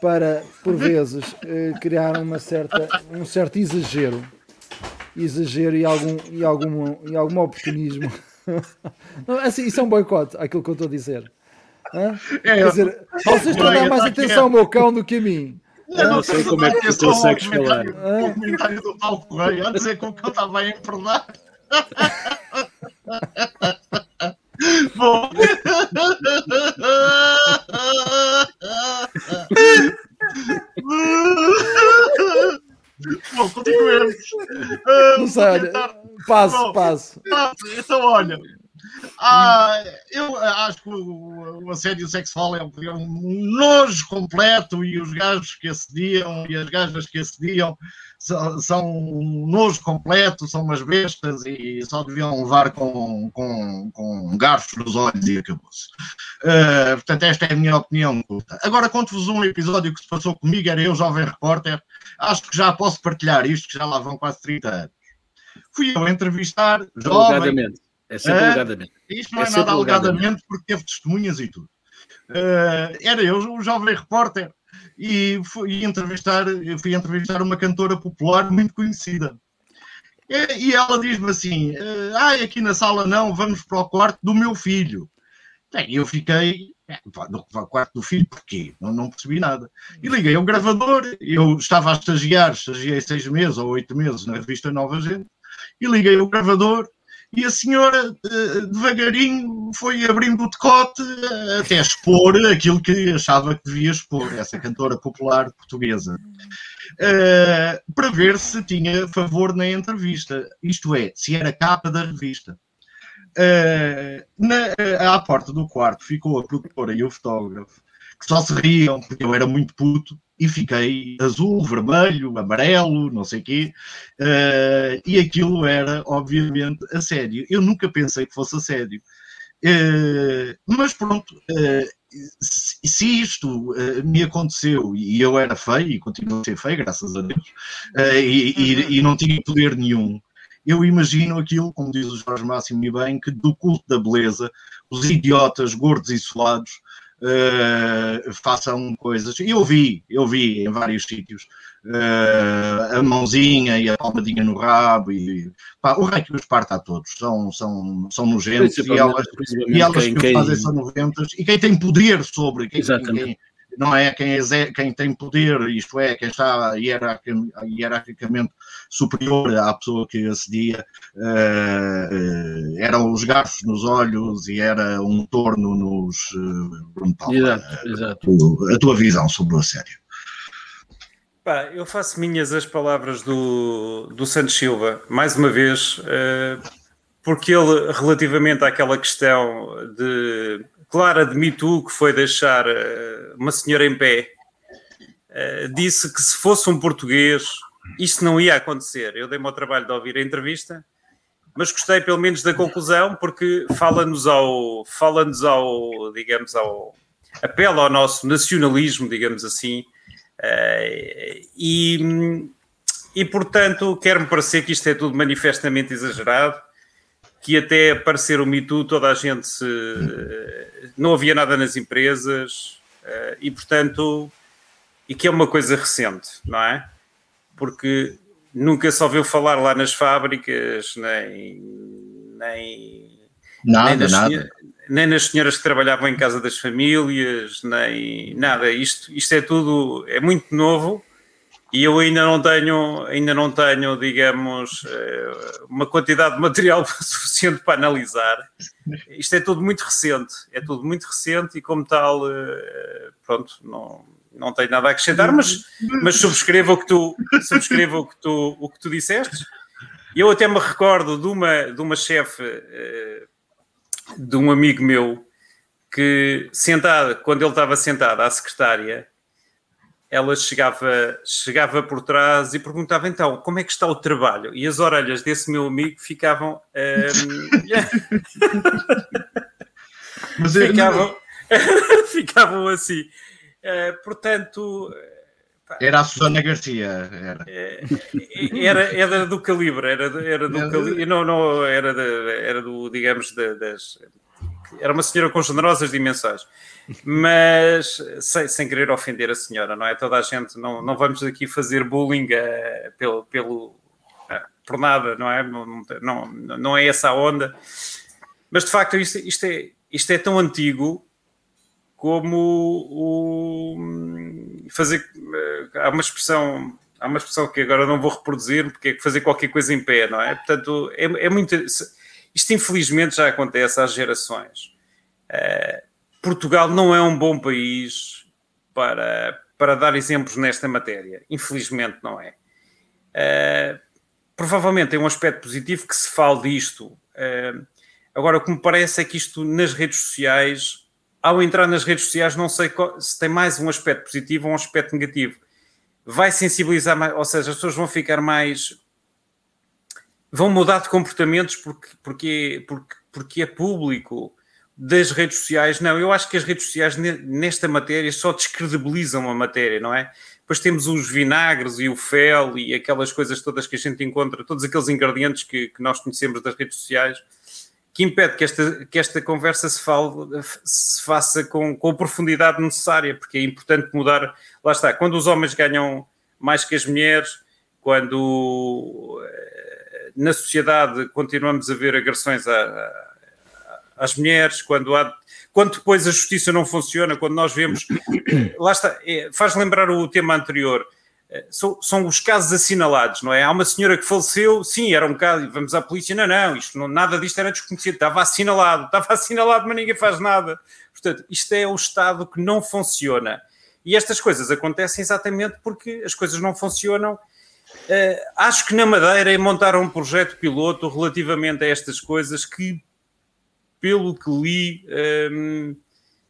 para, por vezes, uh, criar uma certa, um certo exagero, exagero e algum, e algum, e algum oportunismo. não, assim, isso é um boicote, aquilo que eu estou a dizer. É, Quer dizer, vocês estão a dar mais atenção ao meu cão do que a mim. Eu não, sei como é que tu consegues falar. O comentário do Paulo Correia a dizer que o cão estava a empernar. Bom. Bom, continuemos. Uh, Não sei, passo, Bom, passo. Então, olha, ah, eu acho que o, assédio sexual é um, é um nojo completo e os gajos que acediam e as gajas que acediam são, são um nojo completo, são umas bestas e só deviam levar com, com, com garfos nos olhos e acabou-se. Uh, portanto, esta é a minha opinião. Agora, conto-vos um episódio que se passou comigo, era eu, jovem repórter. Acho que já posso partilhar isto, que já lá vão quase 30 anos. Fui eu entrevistar jovem. Alegadamente. É sempre É? alegadamente. Isto não É é, nada alegadamente, alegadamente. porque teve testemunhas e tudo. Eh, era eu, o jovem repórter, e fui entrevistar, fui entrevistar uma cantora popular muito conhecida. E, e ela diz-me assim: ai, aqui na sala não, vamos para o quarto do meu filho. E eu fiquei. "É, no ao quarto do filho, porquê? Não, não percebi nada. E liguei ao gravador, eu estava a estagiar, estagiei seis meses ou oito meses na revista Nova Gente, e liguei ao gravador e a senhora eh, devagarinho foi abrindo o decote até expor aquilo que achava que devia expor, essa cantora popular portuguesa, Eh, para ver se tinha favor na entrevista, isto é, se era capa da revista. Eh, na- à porta do quarto ficou a produtora e o fotógrafo, que só se riam porque eu era muito puto, e fiquei azul, vermelho, amarelo, não sei o quê, eh, e aquilo era, obviamente, a sério. Eu nunca pensei que fosse a sério. Eh, mas pronto, eh, se, isto me aconteceu e eu era feio e continuo a ser feio, graças a Deus, e, e- e não tinha poder nenhum, eu imagino aquilo, como diz o Jorge Máximo e bem, que do culto da beleza, os idiotas gordos e suados eh, façam coisas. Eu vi, eu vi em vários sítios eh, a mãozinha e a palmadinha no rabo e pá, o rei que os parta a todos, são, são, são nojentos e elas, e elas quem- que quem- fazem são nojentas e quem tem poder sobre quem, Exatamente. quem- não é quem, quem tem poder, isto é, quem está hierarqui- hierarquicamente superior à pessoa que acedia, eh, eh, eram os garfos nos olhos e era um torno nos. Palma, Exato, exato. tu- a tua visão sobre o assédio. Pá, eu faço minhas as palavras do, do Santos Silva, mais uma vez, eh, porque ele, relativamente àquela questão de Clara de Me que foi deixar eh, uma senhora em pé, eh, disse que se fosse um português, isto não ia acontecer. Eu dei-me ao trabalho de ouvir a entrevista, mas gostei pelo menos da conclusão, porque fala-nos ao, fala-nos ao, digamos, ao, apela ao nosso nacionalismo, digamos assim, eh, e, e, portanto, quer-me parecer que isto é tudo manifestamente exagerado, que até aparecer o Me Too toda a gente se, não havia nada nas empresas eh, e, portanto, e que é uma coisa recente, não é? Porque nunca se ouviu falar lá nas fábricas, nem, nem, nem Nada, nas, nada. nem nas senhoras que trabalhavam em casa das famílias, nem nada. Isto, isto é tudo, é muito novo e eu ainda não tenho, ainda não tenho, digamos, eh, uma quantidade de material suficiente para analisar. Isto é tudo muito recente, é tudo muito recente e como tal, eh, pronto, não, não tenho nada a acrescentar, mas, mas subscrevo o que tu, subscrevo o que tu, o que tu disseste. Eu até me recordo de uma, de uma chefe eh, de um amigo meu que sentada, quando ele estava sentado à secretária, ela chegava, chegava por trás e perguntava então como é que está o trabalho? E as orelhas desse meu amigo ficavam, eu- ficavam, ficavam assim. Eh, portanto, Era a Susana Garcia. Era. eh, era, era do calibre, era, era do calibre, não, não, era, de- era do, digamos, de- das. Era uma senhora com generosas dimensões, mas sem, sem querer ofender a senhora, não é? Toda a gente, não, não vamos aqui fazer bullying eh, pelo, pelo, eh, por nada, não é? Não, não, é essa a onda, mas de facto isto, isto, é, isto é tão antigo como o fazer eh, há uma expressão há uma expressão que agora não vou reproduzir porque é fazer qualquer coisa em pé, não é? Portanto, é, é muito isto infelizmente já acontece às gerações. Uh, Portugal não é um bom país para, para dar exemplos nesta matéria. Infelizmente não é. Uh, provavelmente é um aspecto positivo que se fale disto. Uh, agora, o que me parece é que isto nas redes sociais, ao entrar nas redes sociais, não sei se tem mais um aspecto positivo ou um aspecto negativo. Vai sensibilizar mais, ou seja, as pessoas vão ficar mais. Vão mudar de comportamentos porque, porque, porque, porque é público das redes sociais, não, eu acho que as redes sociais nesta matéria só descredibilizam a matéria, não é? Depois temos os vinagres e o fel e aquelas coisas todas que a gente encontra, todos aqueles ingredientes que, que nós conhecemos das redes sociais, que impede que esta, que esta conversa se, fale, se faça com, com a profundidade necessária, porque é importante mudar. Lá está, quando os homens ganham mais que as mulheres, quando na sociedade continuamos a ver agressões a às mulheres, quando há quando depois a justiça não funciona, quando nós vemos, lá está, é, faz lembrar o tema anterior, é, são, são, os casos assinalados, não é? Há uma senhora que faleceu, sim, era um caso, vamos à polícia, não, não, isto não, nada disto era desconhecido, estava assinalado, estava assinalado, mas ninguém faz nada. Portanto, isto é o Estado que não funciona. E estas coisas acontecem exatamente porque as coisas não funcionam. Uh, acho que na Madeira é montar um projeto piloto relativamente a estas coisas que pelo que li, um,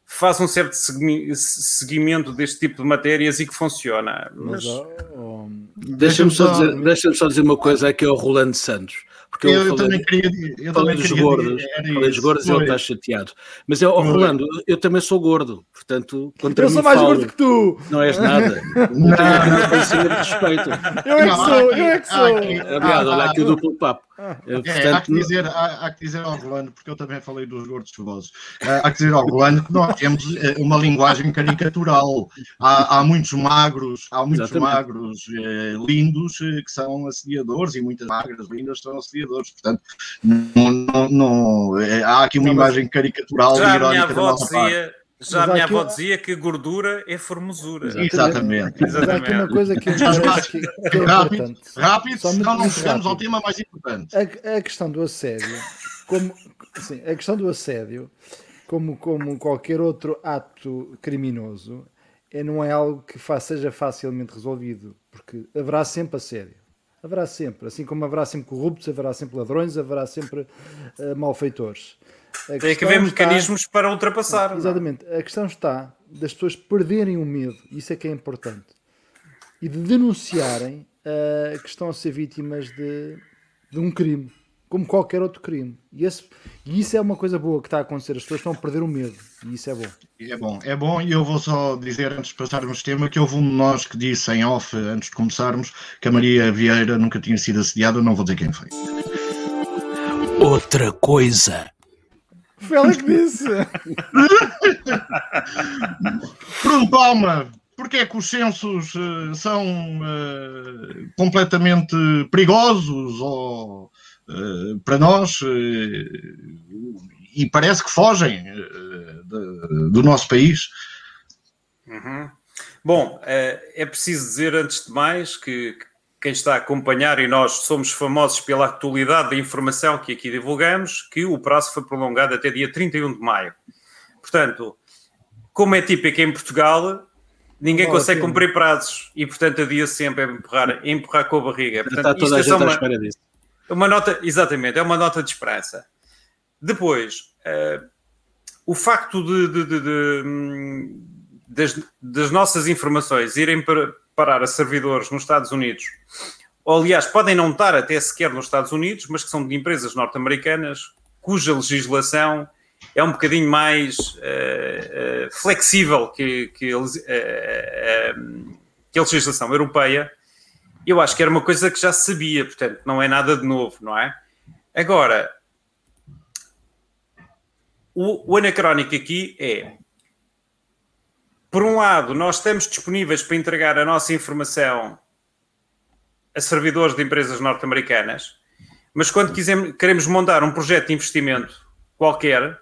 faz um certo seguimento deste tipo de matérias e que funciona. Mas... Mas oh, oh, Deixa-me só, dizer, deixa só dizer uma coisa aqui ao Rolando Santos. Porque eu, eu, também queria, eu falei dos gordos, falei dos gordos e ele está chateado. Mas eu, oh, Rolando, eu também sou gordo, portanto, contra eu sou mais gordo que tu. Não és nada. Não tenho aqui uma condição de respeito. Eu é que sou, eu é que sou. Obrigado, olha aqui o duplo papo. Eu, portanto, é, há, que dizer, há, há, que dizer ao Rolando, porque eu também falei dos gordos famosos, há que dizer ao Rolando que nós temos eh, uma linguagem caricatural. Há, há muitos magros, há muitos Exatamente. magros eh, lindos eh, que são assediadores e muitas magras lindas são assediadores. Portanto, não, não, não é, há aqui uma imagem caricatural já e irónica. A minha avó dizia, já a minha avó dizia que gordura é formosura. Exatamente. Mas há aqui uma coisa que, é, que, é rápido, rápido senão não chegamos ao tema mais importante. A, a questão do assédio, como, assim, a questão do assédio, como, como qualquer outro ato criminoso, é, não é algo que seja facilmente resolvido, porque haverá sempre assédio. Haverá sempre, assim como haverá sempre corruptos, haverá sempre ladrões, haverá sempre uh, malfeitores. Tem que haver mecanismos está... para ultrapassar. Não. Exatamente. A questão está das pessoas perderem o medo, isso é que é importante, e de denunciarem uh, que estão a ser vítimas de, de um crime, como qualquer outro crime. E, esse, e isso é uma coisa boa que está a acontecer, as pessoas estão a perder o medo, e isso é bom. É bom, é bom, e eu vou só dizer antes de passarmos o tema que houve um de nós que disse em off, antes de começarmos, que a Maria Vieira nunca tinha sido assediada, não vou dizer quem foi. Outra coisa foi ela que disse. Pronto, Palma. Porquê é que os censos uh, são uh, completamente perigosos ou, uh, para nós e parece que fogem de, do nosso país? Uhum. Bom, é preciso dizer antes de mais que, quem está a acompanhar, e nós somos famosos pela atualidade da informação que aqui divulgamos, que o prazo foi prolongado até dia 31 de maio. Portanto, como é típico em Portugal, ninguém consegue cumprir prazos e, portanto, adia sempre a empurrar, a empurrar com a barriga. Portanto, está toda a é gente uma, à espera disso. Uma nota, exatamente, é uma nota de esperança. Depois, uh, o facto de, de, de, de hum, das, das, nossas informações irem para, parar a servidores nos Estados Unidos, ou aliás, podem não estar até sequer nos Estados Unidos, mas que são de empresas norte-americanas cuja legislação é um bocadinho mais uh, uh, flexível que, que, uh, que, a legislação europeia, eu acho que era uma coisa que já se sabia, portanto, não é nada de novo, não é? Agora, o, o anacrónico aqui é por um lado, nós estamos disponíveis para entregar a nossa informação a servidores de empresas norte-americanas, mas quando quisermos, queremos montar um projeto de investimento qualquer,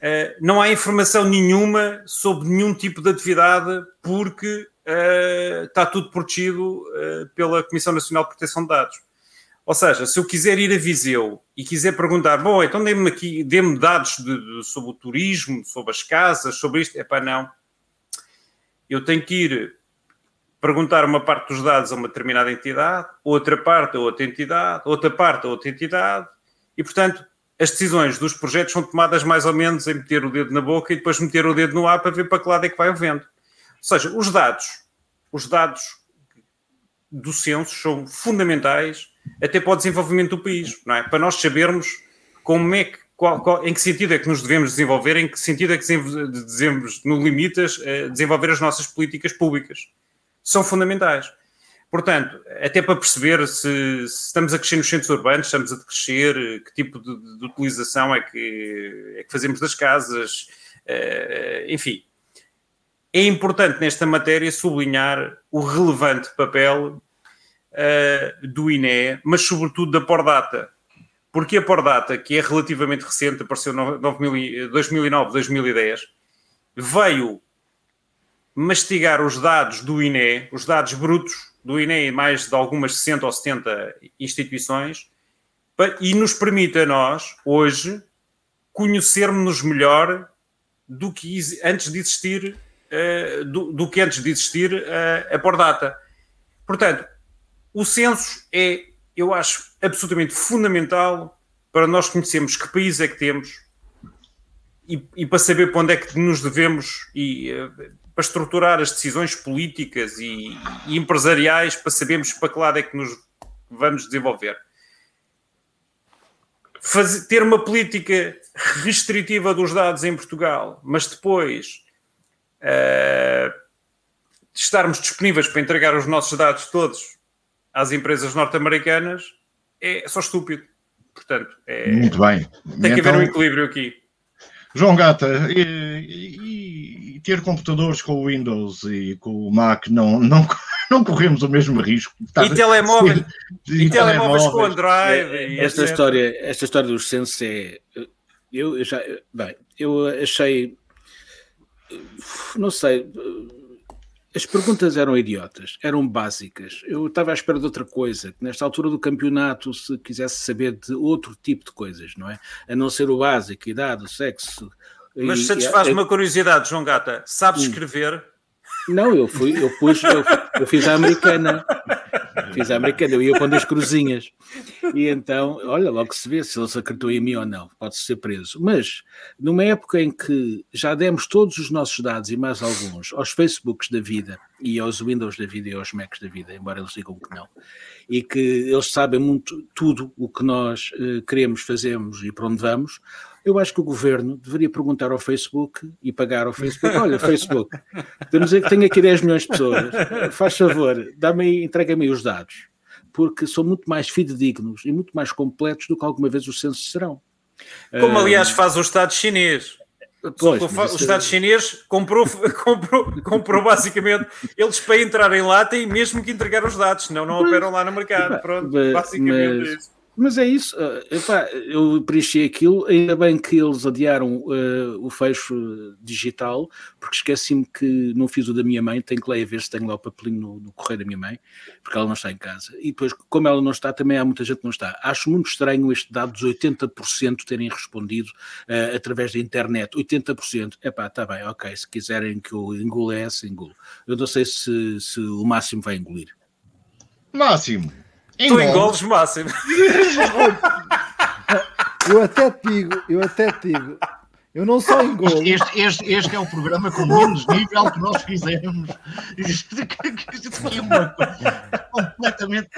Uh, não há informação nenhuma sobre nenhum tipo de atividade porque uh, está tudo protegido uh, pela Comissão Nacional de Proteção de Dados. Ou seja, se eu quiser ir a Viseu e quiser perguntar, bom, então dê-me aqui, dê-me dados de, de, sobre o turismo, sobre as casas, sobre isto, é pá, não. Eu tenho que ir perguntar uma parte dos dados a uma determinada entidade, outra parte a outra entidade, outra parte a outra entidade, e portanto as decisões dos projetos são tomadas mais ou menos em meter o dedo na boca e depois meter o dedo no ar para ver para que lado é que vai o vento. Ou seja, os dados, os dados do censo são fundamentais até para o desenvolvimento do país, não é? Para nós sabermos como é que, qual, qual, em que sentido é que nos devemos desenvolver, em que sentido é que devemos, no limites, eh, desenvolver as nossas políticas públicas são fundamentais. Portanto, até para perceber se, se, estamos a crescer nos centros urbanos, estamos a crescer, que tipo de, de utilização é que, é que, fazemos das casas, uh, enfim. É importante nesta matéria sublinhar o relevante papel do INE, mas sobretudo da Pordata. Porque a Pordata, que é relativamente recente, apareceu em 2009, 2010, veio mastigar os dados do INE, os dados brutos do INE e mais de algumas 60 ou 70 instituições, e nos permite a nós, hoje, conhecermos-nos melhor do que antes de existir, uh, do, do, que antes de existir uh, a por data. Portanto, o censo é, eu acho, absolutamente fundamental para nós conhecermos que país é que temos e, e para saber para onde é que nos devemos e uh, para estruturar as decisões políticas e, e empresariais para sabermos para que lado é que nos vamos desenvolver. Ter uma política restritiva dos dados em Portugal, mas depois uh, estarmos disponíveis para entregar os nossos dados todos às empresas norte-americanas é só estúpido. Portanto, é, muito bem. Tem que então, haver um equilíbrio aqui. João Gata, e, e, e, ter computadores com o Windows e com o Mac não, não, não corremos o mesmo risco. E telemóveis, e, e telemóveis com Android. É, esta, história, esta história dos censos é. Eu, eu já. Bem, eu achei. Não sei as perguntas eram idiotas, eram básicas. Eu estava à espera de outra coisa, que nesta altura do campeonato se quisesse saber de outro tipo de coisas, não é? A não ser o básico, idade, sexo. Mas satisfaz e, uma curiosidade, João Gata, sabes hum. escrever? Não, eu fui, eu pus, eu, eu fiz a americana. Fiz a americana, eu pondo as cruzinhas. E então, olha, logo se vê se ele se acreditou em mim ou não, pode ser preso. Mas, numa época em que já demos todos os nossos dados e mais alguns aos Facebooks da vida e aos Windows da vida e aos Macs da vida, embora eles digam que não, e que eles sabem muito tudo o que nós uh, queremos, fazemos e para onde vamos, eu acho que o governo deveria perguntar ao Facebook e pagar ao Facebook: olha, Facebook, temos, tenho aqui 10 milhões de pessoas, faz favor, dá-me entrega-me os dados, porque são muito mais fidedignos e muito mais completos do que alguma vez os censos serão. Como, aliás, faz o Estado chinês. Pois, o Estado chinês comprou, comprou, comprou basicamente eles para entrarem lá têm mesmo que entregar os dados, senão não operam lá no mercado. Pronto, basicamente mas, isso. Mas é isso, uh, epá, eu preenchi aquilo, ainda bem que eles adiaram uh, o fecho digital, porque esqueci-me que não fiz o da minha mãe, tenho que lá ir ver se tenho lá o papelinho no, no, correio da minha mãe, porque ela não está em casa. E depois, como ela não está, também há muita gente que não está. Acho muito estranho este dado dos 80% terem respondido uh, através da internet. 80%, epá, está bem, ok, se quiserem que eu engula essa, engulo. Eu não sei se, se o Máximo vai engolir. Máximo! Tu engoles máximo. Eu até te digo, eu até te digo. Eu não só engolo. Este, este, este é o programa com menos nível que nós fizemos. Isto é uma coisa completamente.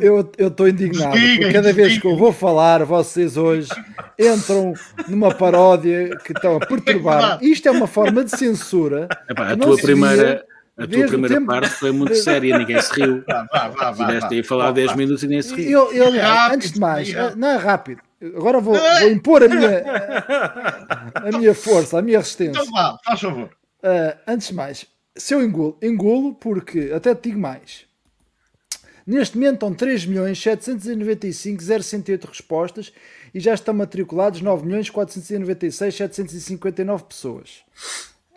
Eu estou indignado. Porque cada vez que eu vou falar, vocês hoje entram numa paródia que estão a perturbar. Isto é uma forma de censura. Epá, a tua primeira. A tua primeira tempo... parte foi muito séria, ninguém se riu. Vá, vá, vá, Tiveste aí a falar 10 minutos e ninguém se riu. Eu, eu, rápido, antes de mais, não é rápido. Agora vou, vou, impor a minha, a minha força, a minha resistência. Então vá, faz favor. Uh, antes de mais, se eu engulo, engulo porque, até te digo mais, neste momento estão 3.795.068 respostas e já estão matriculados 9.496.759 pessoas.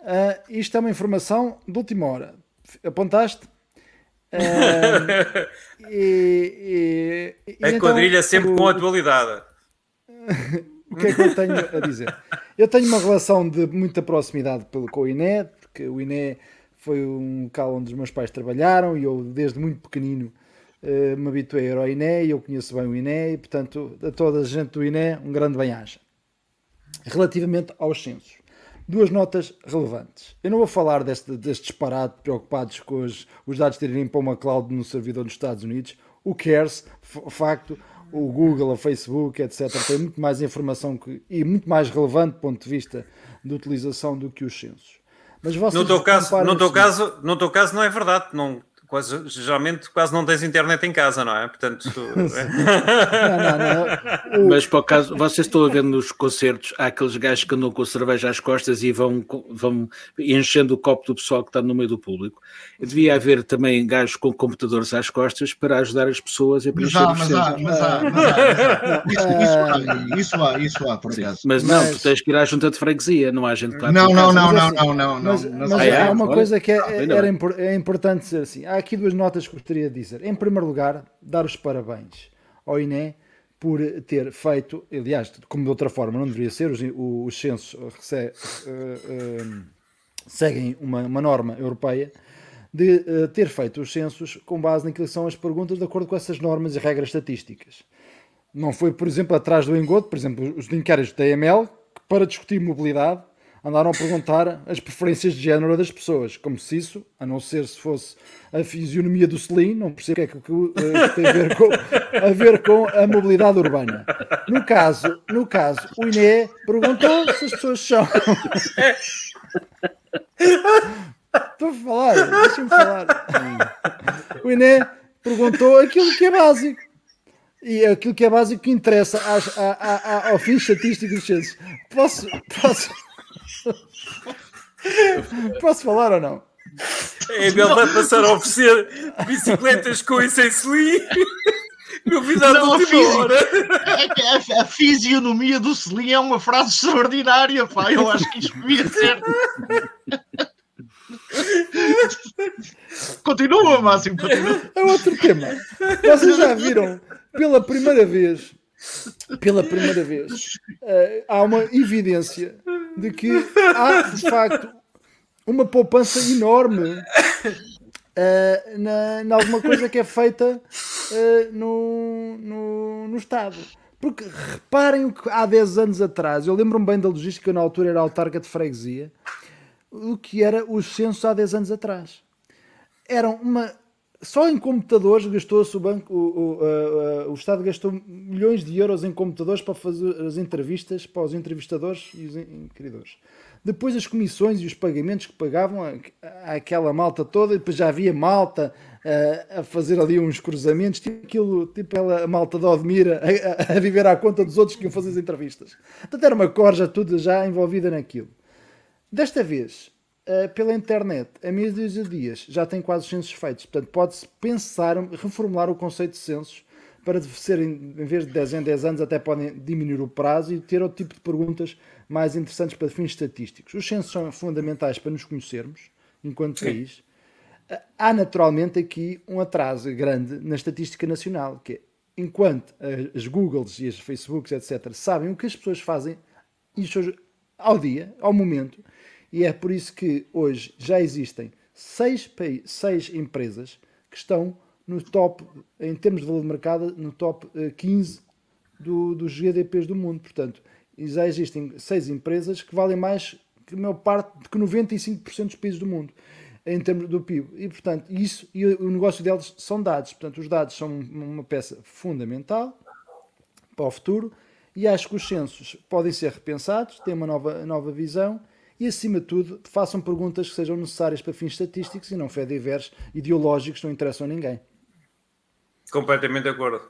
Uh, isto é uma informação de última hora. Apontaste? Uh, e, e, a então, quadrilha sempre o, com atualidade. o que é que eu tenho a dizer? Eu tenho uma relação de muita proximidade com o INE, porque o INE foi um local onde os meus pais trabalharam e eu, desde muito pequenino, uh, me habituei ao INE e eu conheço bem o INE e, portanto, a toda a gente do INE, um grande bem-aja. Relativamente aos censos, duas notas relevantes. Eu não vou falar deste, deste disparate preocupados com os, os dados terem para uma cloud no servidor dos Estados Unidos. O cares, facto, o Google, a Facebook, etc., tem muito mais informação que, e muito mais relevante do ponto de vista de utilização do que os censos. Mas no teu caso, no teu caso, no teu caso não é verdade, não, quase, geralmente quase não tens internet em casa, não é? Portanto, não, não, não. Mas para o caso, vocês estão a ver nos concertos, há aqueles gajos que andam com a cerveja às costas e vão, vão enchendo o copo do pessoal que está no meio do público. Devia haver também gajos com computadores às costas para ajudar as pessoas a preencher mas mas há, mas há, mas há, Isso, isso, há, isso há, por acaso. Mas não, mas... tu tens que ir à junta de freguesia, não há gente que não, não, não, não, não, não, Mas, mas há uma coisa que é, era, é importante dizer assim, há aqui duas notas que gostaria de dizer. Em primeiro lugar, dar os parabéns ao INE por ter feito, aliás, como de outra forma não deveria ser, os, os censos uh, uh, seguem uma, uma, norma europeia, de uh, ter feito os censos com base naquilo que são as perguntas de acordo com essas normas e regras estatísticas. Não foi, por exemplo, atrás do engodo, por exemplo, os inquéritos da EML, para discutir mobilidade, andaram a perguntar as preferências de género das pessoas, como se isso, a não ser se fosse a fisionomia do Selim, não percebo o que é que, que tem a ver, com, a ver com a mobilidade urbana. No caso, no caso, o INE perguntou se as pessoas são. Estou a falar, deixa-me falar. O INE perguntou aquilo que é básico. E aquilo que é básico que interessa às, à, à, ao fim estatístico dos censos. Posso, posso, Posso falar ou não? É, ele vai passar a oferecer bicicletas com e sem selim. Novidade não, a, fisi... a, a, fisionomia do selim é uma frase extraordinária, pá. Eu acho que isto devia ser. continua, Máximo, continua. É outro tema. Vocês já viram pela primeira vez pela primeira vez, uh, há uma evidência de que há, de facto, uma poupança enorme uh, na, na alguma coisa que é feita uh, no, no, no Estado. Porque reparem o que há 10 anos atrás, eu lembro-me bem da logística, na altura era autarca de freguesia, o que era os censos há 10 anos atrás. Eram uma só em computadores gastou-se o banco, o, o, o, Estado gastou milhões de euros em computadores para fazer as entrevistas para os entrevistadores e os inquiridores. Depois as comissões e os pagamentos que pagavam àquela malta toda, depois já havia malta a, a fazer ali uns cruzamentos, tipo aquilo, tipo aquela malta de Odmira a, a, viver à conta dos outros que iam fazer as entrevistas. Portanto, era uma corja tudo já envolvida naquilo. Desta vez, uh, pela internet, a dúzia de dias, já tem quase os censos feitos. Portanto, pode-se pensar, reformular o conceito de censos para ser, em vez de 10 em 10 anos, até podem diminuir o prazo e ter outro tipo de perguntas mais interessantes para fins estatísticos. Os censos são fundamentais para nos conhecermos, enquanto Sim. país. Há naturalmente aqui um atraso grande na estatística nacional, que é enquanto as Googles e as Facebooks, etc., sabem o que as pessoas fazem ao dia, ao momento, e é por isso que hoje já existem seis, seis empresas que estão no top, em termos de valor de mercado, no top 15 eh, do, dos GDPs do mundo. Portanto, já existem seis empresas que valem mais que a maior parte, que 95% dos países do mundo em termos do PIB. E, portanto, isso e o negócio deles são dados. Portanto, os dados são uma peça fundamental para o futuro e acho que os censos podem ser repensados, têm uma nova, nova visão e, acima de tudo, façam perguntas que sejam necessárias para fins estatísticos e não fé diversos ideológicos que não interessam a ninguém. Completamente de acordo.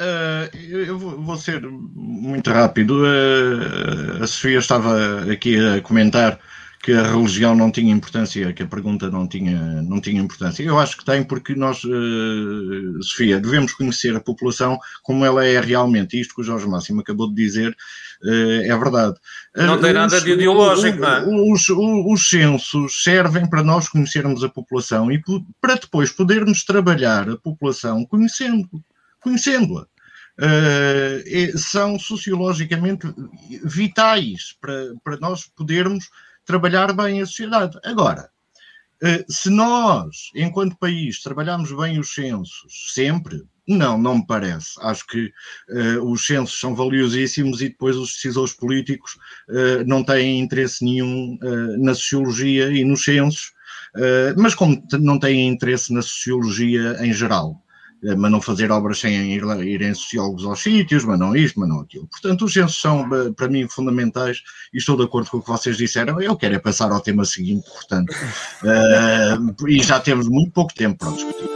Uh, eu vou ser muito rápido. Uh, a Sofia estava aqui a comentar que a religião não tinha importância, que a pergunta não tinha, não tinha importância. Eu acho que tem, porque nós, uh, Sofia, devemos conhecer a população como ela é realmente. Isto que o Jorge Máximo acabou de dizer uh, é verdade. Não tem nada de ideológico, não é? Os, os, os censos servem para nós conhecermos a população e para depois podermos trabalhar a população conhecendo, conhecendo-a. Uh, são sociologicamente vitais para, para nós podermos trabalhar bem a sociedade. Agora, uh, se nós, enquanto país, trabalhamos bem os censos sempre, não, não me parece. Acho que uh, os censos são valiosíssimos e depois os decisores políticos não têm interesse nenhum na sociologia e nos censos, mas como não têm interesse na sociologia em geral. Eh, mas não fazer obras sem ir, irem sociólogos aos sítios, mas não isto, mas não aquilo. Portanto, os censos são, eh, para mim, fundamentais e estou de acordo com o que vocês disseram. Eu quero é passar ao tema seguinte, portanto, uh, e já temos muito pouco tempo para discutir.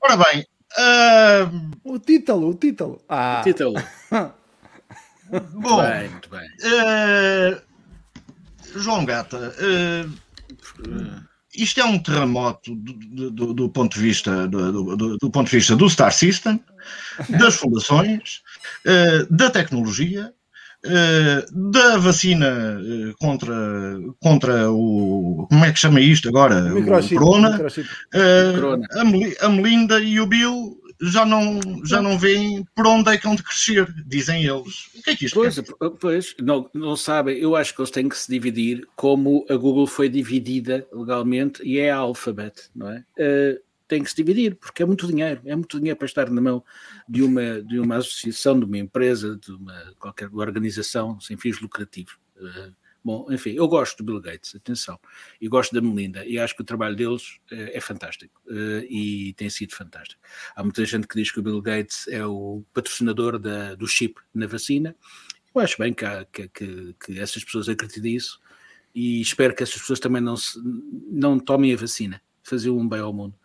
Ora bem, uh... o título, o título. Ah. O título. Bom, bem, muito bem. Uh, João Gata, uh, isto é um terremoto do, do, do ponto de vista do, do, ponto de vista do Star System, das fundações, uh, da tecnologia, uh, da vacina uh, contra, contra o como é que chama isto agora? O, o corona. A, a Melinda e o Bill já não, já não veem por onde é que hão de crescer, dizem eles. O que é que isto pois, pois não, não sabem. Eu acho que eles têm que se dividir como a Google foi dividida legalmente e é a Alphabet, não é? Uh, tem que se dividir, porque é muito dinheiro, é muito dinheiro para estar na mão de uma, de uma associação, de uma empresa, de uma qualquer organização sem fins lucrativos. Uh, Bom, enfim, eu gosto do Bill Gates, atenção, e gosto da Melinda, e acho que o trabalho deles uh, é fantástico uh, e tem sido fantástico. Há muita gente que diz que o Bill Gates é o patrocinador da, do chip na vacina. Eu acho bem que, há, que, que, que, essas pessoas acreditem nisso e espero que essas pessoas também não, se, não tomem a vacina, fazer um bem ao mundo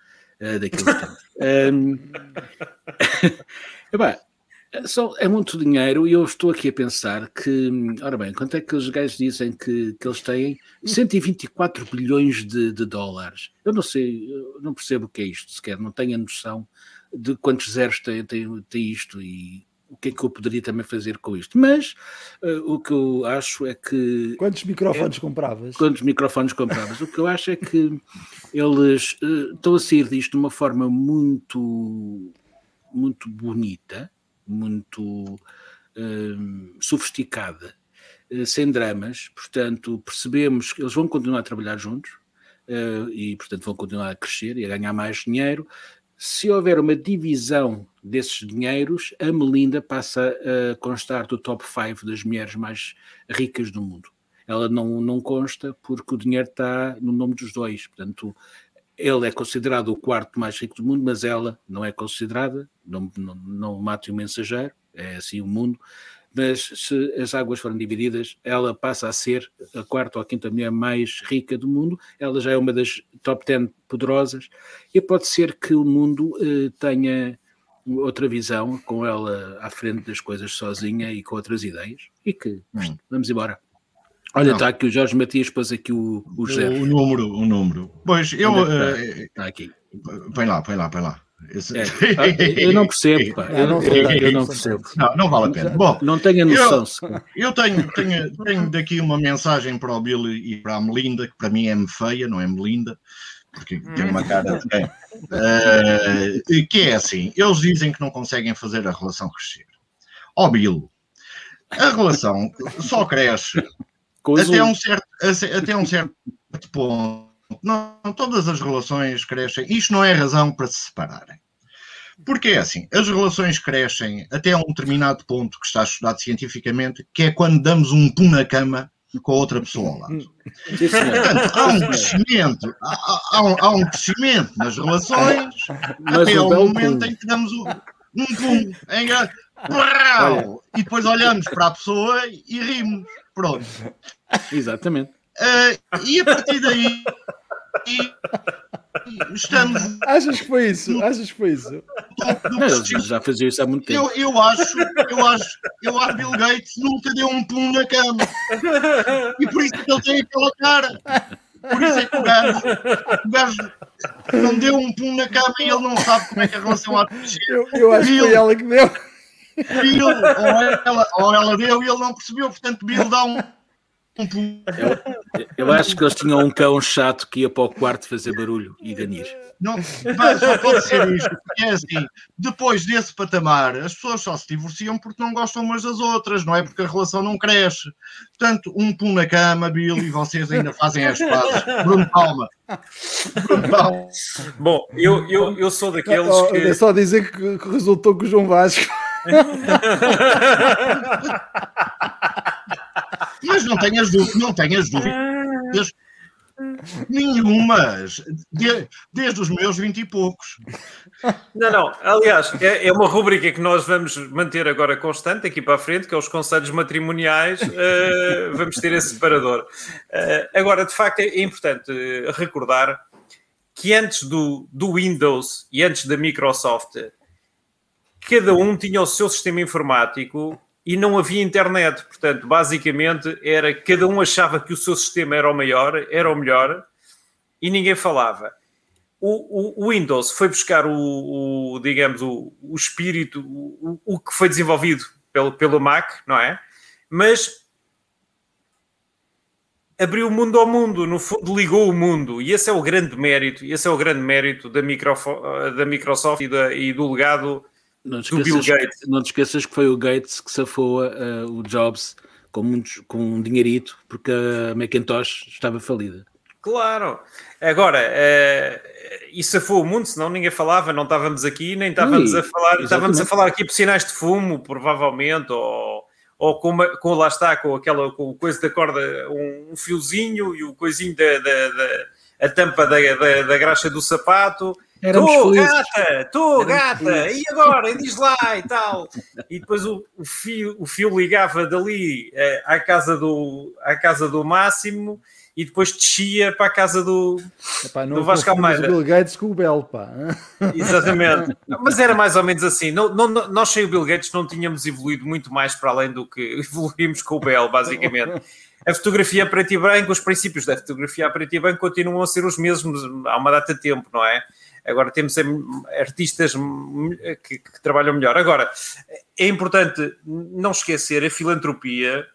uh, daquilo que estamos. um, É, só, é muito dinheiro e eu estou aqui a pensar que, ora bem, quanto é que os gajos dizem que, que eles têm? 124 bilhões de, de dólares. Eu não sei, eu não percebo o que é isto sequer, não tenho a noção de quantos zeros tem, tem, tem isto e o que é que eu poderia também fazer com isto. Mas uh, o que eu acho é que. Quantos microfones é, compravas? Quantos microfones compravas? o que eu acho é que eles uh, estão a sair disto de uma forma muito, muito bonita muito uh, sofisticada, uh, sem dramas, portanto, percebemos que eles vão continuar a trabalhar juntos uh, e, portanto, vão continuar a crescer e a ganhar mais dinheiro. Se houver uma divisão desses dinheiros, a Melinda passa a constar do top 5 das mulheres mais ricas do mundo. Ela não, não consta porque o dinheiro está no nome dos dois. Portanto, ele é considerado o quarto mais rico do mundo, mas ela não é considerada, não, não, não mate o mensageiro, é assim o mundo. Mas se as águas forem divididas, ela passa a ser a quarta ou a quinta mulher mais rica do mundo. Ela já é uma das top 10 poderosas. E pode ser que o mundo eh, tenha outra visão, com ela à frente das coisas sozinha e com outras ideias. E que hum. vamos embora. Olha, está aqui o Jorge Matias, pôs aqui o, o, o número, o número. Pois, eu. Está, uh, aqui. Põe lá, põe lá, põe lá. Esse... É. Ah, eu não percebo, pá. Eu, não, eu, eu não percebo. Não, não vale a pena. Bom, não tenho a noção. Eu, eu tenho, tenho, tenho daqui uma mensagem para o Bill e para a Melinda, que para mim é feia, não é Melinda, porque tem uma cara de quem. Uh, que é assim: eles dizem que não conseguem fazer a relação crescer. Ó oh, Bill, a relação só cresce até um, certo, até um certo ponto. Não, todas as relações crescem. Isto não é razão para se separarem. Porque é assim, as relações crescem até um determinado ponto que está estudado cientificamente, que é quando damos um pum na cama com a outra pessoa ao lado. Portanto, há um crescimento, há, há, um, há um, crescimento nas relações Mas até o momento pum. em que damos um, um pum. É e depois olhamos para a pessoa e rimos. Pronto. Exatamente. Uh, e a partir daí. E, estamos. Achas que foi isso? Achas que foi isso? Não, ele já, já fazia isso há muito tempo. Eu, eu acho, eu acho, eu acho que Bill Gates nunca deu um pum na cama. E por isso é que ele tem aquela cara. Por isso é que o gajo, o gajo não deu um pum na cama e ele não sabe como é que a relação há de Eu, eu acho que foi ela que deu. Bill, ou ela, ou ela deu e ele não percebeu, portanto Bill dá um, pum. Eu acho que eles tinham um cão chato que ia para o quarto fazer barulho e ganir. Não, mas só pode ser isto, porque é assim, depois desse patamar, as pessoas só se divorciam porque não gostam umas das outras, não é porque a relação não cresce. Portanto, um pum na cama, Bill, e vocês ainda fazem as pazes. Bruno Palma. Bruno Palma. Bom, eu, eu, eu sou daqueles que. É só dizer que, que resultou com o João Vasco. Mas não tenhas dúvidas, não tenhas dúvidas nenhumas, de- desde os meus vinte e poucos. Não, não. Aliás, é, é uma rubrica que nós vamos manter agora constante aqui para a frente, que é os conselhos matrimoniais. eh, vamos ter esse separador. Eh, agora, de facto, é, importante recordar que antes do, do Windows e antes da Microsoft, cada um tinha o seu sistema informático e não havia internet. Portanto, basicamente, era cada um achava que o seu sistema era o maior, era o melhor, e ninguém falava. O, o- o Windows foi buscar o, o, digamos, o, espírito, o, que foi desenvolvido pelo, pelo Mac, não é? Mas abriu o mundo ao mundo, no fundo ligou o mundo, e esse é o grande mérito, esse é o grande mérito da, da Microsoft e, da- e do legado Não te, esqueças, Gates. não te esqueças que foi o Gates que safou eh, o Jobs com, muitos, com um dinheirito porque a Macintosh estava falida. Claro. Agora, eh, isso foi o mundo, senão ninguém falava, não estávamos aqui, nem estávamos Ui, a falar, estávamos a falar aqui por sinais de fumo, provavelmente, ou, ou com, uma- com lá está, com aquela com o coisa da corda, um, um fiozinho e o coisinho da, da- da- a tampa da, da, da graxa do sapato. Éramos Tu, felizes. gata, tu, gata, felizes. e agora? E diz lá e tal. E depois o, o fio, o fio ligava dali eh, à, casa do, à casa do Máximo e depois descia para a casa do. Epá, não Do Vasco Almeida. o Bill Gates com o Bell, pá. Exatamente. Mas era mais ou menos assim. Não, não- nós sem o Bill Gates não tínhamos evoluído muito mais para além do que evoluímos com o Bell, basicamente. A fotografia preto e branco, os princípios da fotografia preto e branco continuam a ser os mesmos há uma data de tempo, não é? Agora temos em- artistas que, que trabalham melhor. Agora, é importante não esquecer a filantropia.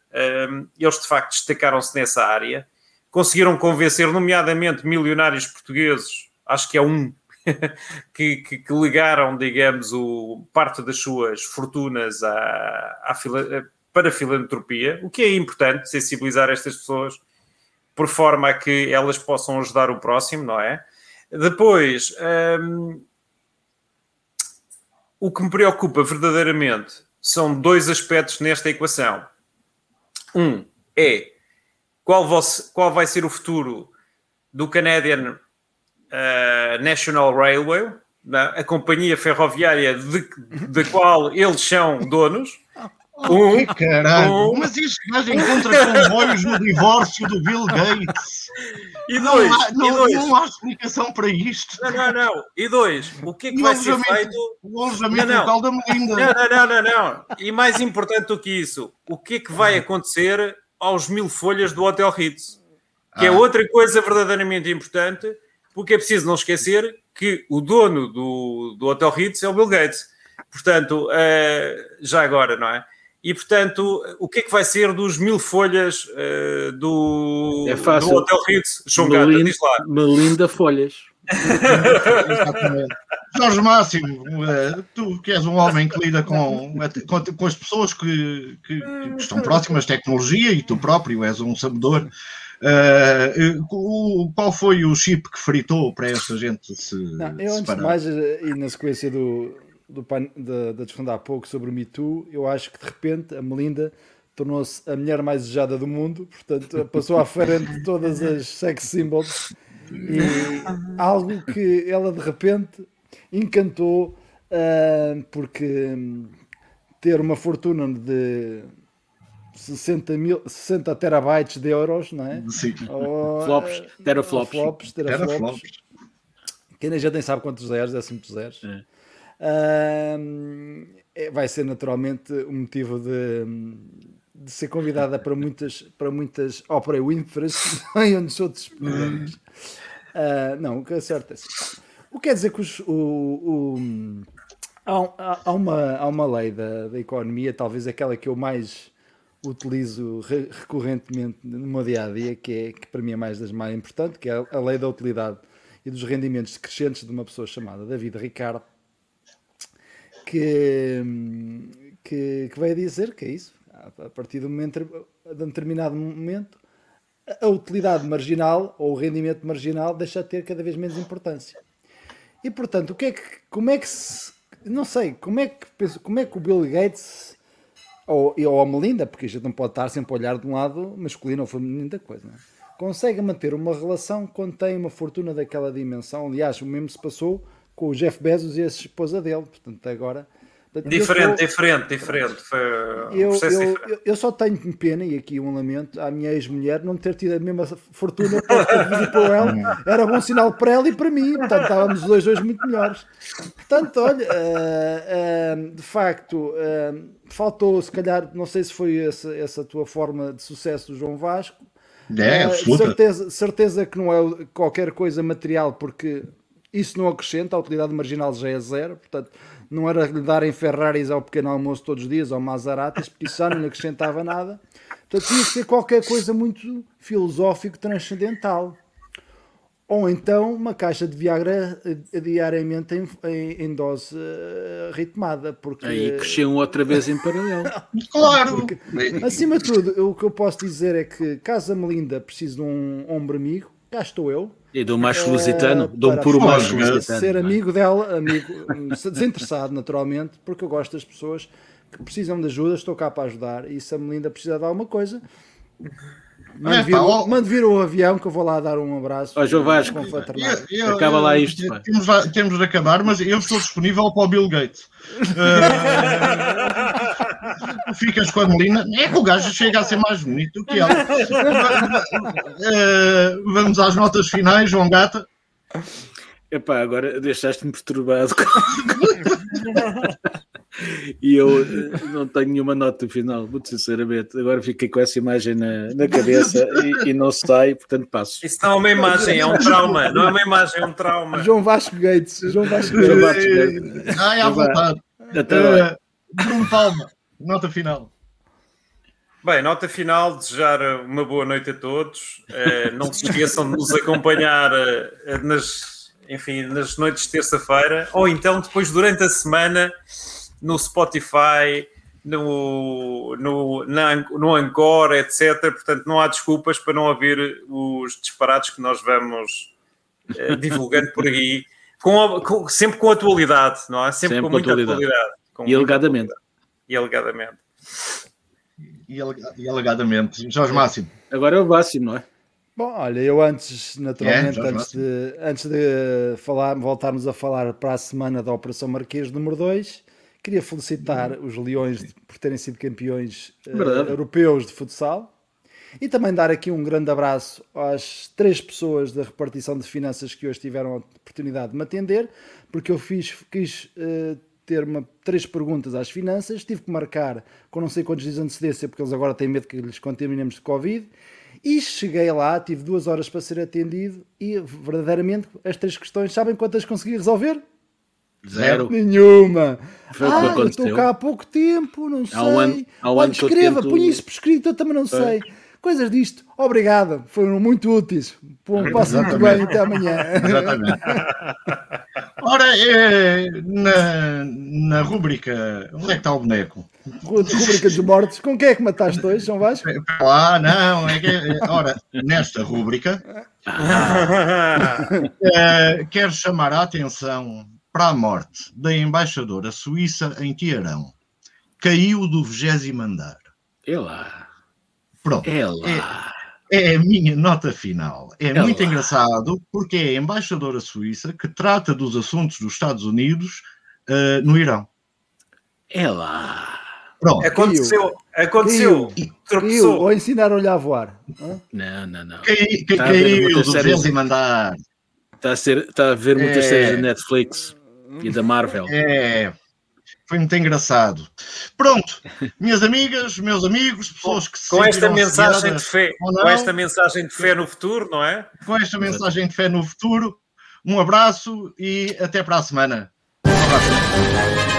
hum, eles de facto destacaram-se nessa área. Conseguiram convencer, nomeadamente, milionários portugueses, acho que é um, que, que- que ligaram, digamos, o, parte das suas fortunas à, à fila- para a filantropia, o que é importante, sensibilizar estas pessoas por forma a que elas possam ajudar o próximo, não é? Depois, hum, o que me preocupa verdadeiramente são dois aspectos nesta equação. Um é qual, vos- qual vai ser o futuro do Canadian uh, National Railway, a companhia ferroviária de, da qual eles são donos. Um, caralho! um. Mas isto gajo encontra comboios no divórcio do Bill Gates. e dois, não, há, e não, dois. não há explicação para isto. Não, não, não. E dois, o que é que E vai ser feito? O alojamento Não, não. da Melinda. Não, não, não, não, não. E mais importante do que isso, o que é que vai acontecer aos mil folhas do Hotel Ritz? Que é Ah. outra coisa verdadeiramente importante, porque é preciso não esquecer que o dono do, do Hotel Ritz é o Bill Gates. Portanto, eh, já agora, não é? E, portanto, o que é que vai ser dos mil folhas eh, do, É fácil. do Hotel Ritz? João Gata, Melinda, diz lá. Melinda Folhas. Exatamente. Jorge Máximo, eh, tu que és um homem que lida com, com, com as pessoas que, que- que estão próximas de tecnologia e tu próprio és um sabedor, eh, o- qual foi o chip que fritou para esta gente se Não, eu antes de mais, e na sequência do, do da, da discussão de há pouco sobre o Me Too, eu acho que de repente a Melinda tornou-se a mulher mais desejada do mundo, portanto passou à frente de todas as sex symbols e algo que ela de repente encantou ah, porque hum, ter uma fortuna de 60, mil, 60 terabytes de euros, não é? Sim. Ou, Flops, eh, teraflops. flops, Era teraflops. flops. que ainda já nem sabe quantos zeros, é muitos zeros. É. É, vai ser naturalmente um motivo de, de ser convidada para muitas, para muitas Opera Winfrey's em onde outros programas. Ah, não, o que é certo é assim. O que quer dizer que os- o, o- há, há- uma, há uma lei da, da economia, talvez aquela que eu mais utilizo re- recorrentemente no meu dia a dia, que, é, que para mim é mais das mais importantes, que é a lei da utilidade e dos rendimentos crescentes de uma pessoa chamada David Ricardo, que, que, que veio dizer que é isso, a partir de um, momento, de um determinado momento, a utilidade marginal ou o rendimento marginal deixa de ter cada vez menos importância. E portanto, o que é que, como é que se, não sei, como é que, como é que o Bill Gates ou, ou a Melinda, porque a gente não pode estar sempre a olhar de um lado masculino ou feminino da coisa, é? consegue manter uma relação quando tem uma fortuna daquela dimensão. Aliás, o mesmo se passou com o Jeff Bezos e a esposa dele. Portanto, agora. portanto, eu Diferente, sou- diferente, diferente. Foi um eu, processo eu, diferente. eu- eu só tenho pena, e aqui um lamento, à minha ex-mulher não ter tido a mesma fortuna para ter vivido com ela. Era bom sinal para ela e para mim. Portanto, estávamos os dois hoje muito melhores. Portanto, olha, ah, ah, de facto, ah, faltou, se calhar, não sei se foi essa, essa tua forma de sucesso do João Vasco. É, absoluta. certeza, certeza que não é qualquer coisa material, porque isso não acrescenta, a utilidade marginal já é zero, portanto, não era lhe darem Ferraris ao pequeno almoço todos os dias, ou Maseratis, porque isso já não lhe acrescentava nada. Portanto, tinha que ser qualquer coisa muito filosófico, transcendental. Ou então uma caixa de Viagra eh, diariamente em, em- em dose eh, ritmada, porque Aí cresciam outra vez em paralelo. Claro. Acima de tudo, o que eu posso dizer é que caso a Melinda precise de um ombro amigo, cá estou eu. E do macho Eh, lusitano, de um puro macho lusitano. ser amigo dela, amigo desinteressado naturalmente, porque eu gosto das pessoas que precisam de ajuda, estou cá para ajudar. E se a Melinda precisar de alguma coisa, mande, É, vir, pá, o- ó. mande vir o avião que eu vou lá dar um abraço. Ó, João Vasco. com fraternidade. Eu- eu- Acaba lá isto. Temos, temos de acabar, mas eu estou disponível para o Bill Gates. Eh, ficas com a Melina. É que o gajo chega a ser mais bonito do que ela. Eh, vamos às notas finais, João Gata. Epá, agora deixaste-me perturbado. e eu eh, não tenho nenhuma nota final, muito sinceramente. Agora fiquei com essa imagem na, na cabeça e, e não sai, portanto passo. Isso não é uma imagem, é um trauma. Não é uma imagem, é um trauma. João Vasco Gates, João Vasco João Gates. Vasco. Ai, à vontade. Até lá. Eh, Bruno Palma, nota final. Bem, nota final, desejar uma boa noite a todos. Eh, não se esqueçam de nos acompanhar eh, nas, enfim, nas noites de terça-feira, ou então depois durante a semana no Spotify, no, no, na, no Anchor, etc. Portanto, não há desculpas para não ouvir os disparates que nós vamos eh, divulgando por aí, com, com- sempre com atualidade, não é? Sempre, Sempre com com muita atualidade. atualidade. Com E alegadamente. E alegadamente. E, alega- e alegadamente, Jorge Máximo. Agora é o Vássimo, não é? Bom, olha, eu antes, naturalmente, É, antes, de, antes de falar, voltarmos a falar para a semana da Operação Marquês número 2, queria felicitar os Leões de- por terem sido campeões Verdade. europeus de futsal e também dar aqui um grande abraço às três pessoas da repartição de finanças que hoje tiveram a oportunidade de me atender, porque eu fiz, quis eh, ter uma, três perguntas às finanças, tive que marcar com não sei quantos dias de antecedência, porque eles agora têm medo que lhes contaminemos de Covid. E cheguei lá, tive duas horas para ser atendido e verdadeiramente as três questões, sabem quantas consegui resolver? Zero. Nenhuma. Foi o que ah, eu estou cá há pouco tempo, não sei. Há um ano- há um ano escreva, tento- punha isso por escrito, eu também não sei. Coisas disto. Obrigado, foram muito úteis. Pô, Passa muito bem, até amanhã. Exatamente. Ora, é, na, na rúbrica. Onde é que está o boneco? Rubrica dos mortos. Com quem é que mataste dois, São Vasco? Ah, não. É que, é- ora, nesta rúbrica, eh, quero chamar a atenção para a morte da embaixadora suíça em Tiarão. Caiu do 20 andar. É lá. Pronto. É lá. É a minha nota final. É, É muito engraçado porque é a embaixadora suíça que trata dos assuntos dos Estados Unidos eh, no Irão. É lá. Pronto. Aconteceu, aconteceu. Caiu. Ou ensinaram-lhe a voar. Hã? Não, não, não. Ver Caiu muitas do séries- 20 andar. Estás Está a, ser, está a ver muitas É. séries da Netflix e da Marvel. É, foi muito engraçado. Pronto, minhas amigas, meus amigos, pessoas que se Com esta mensagem de fé, com esta mensagem de fé no futuro, não é? com esta mensagem de fé no futuro, um abraço e até para a semana. Um abraço.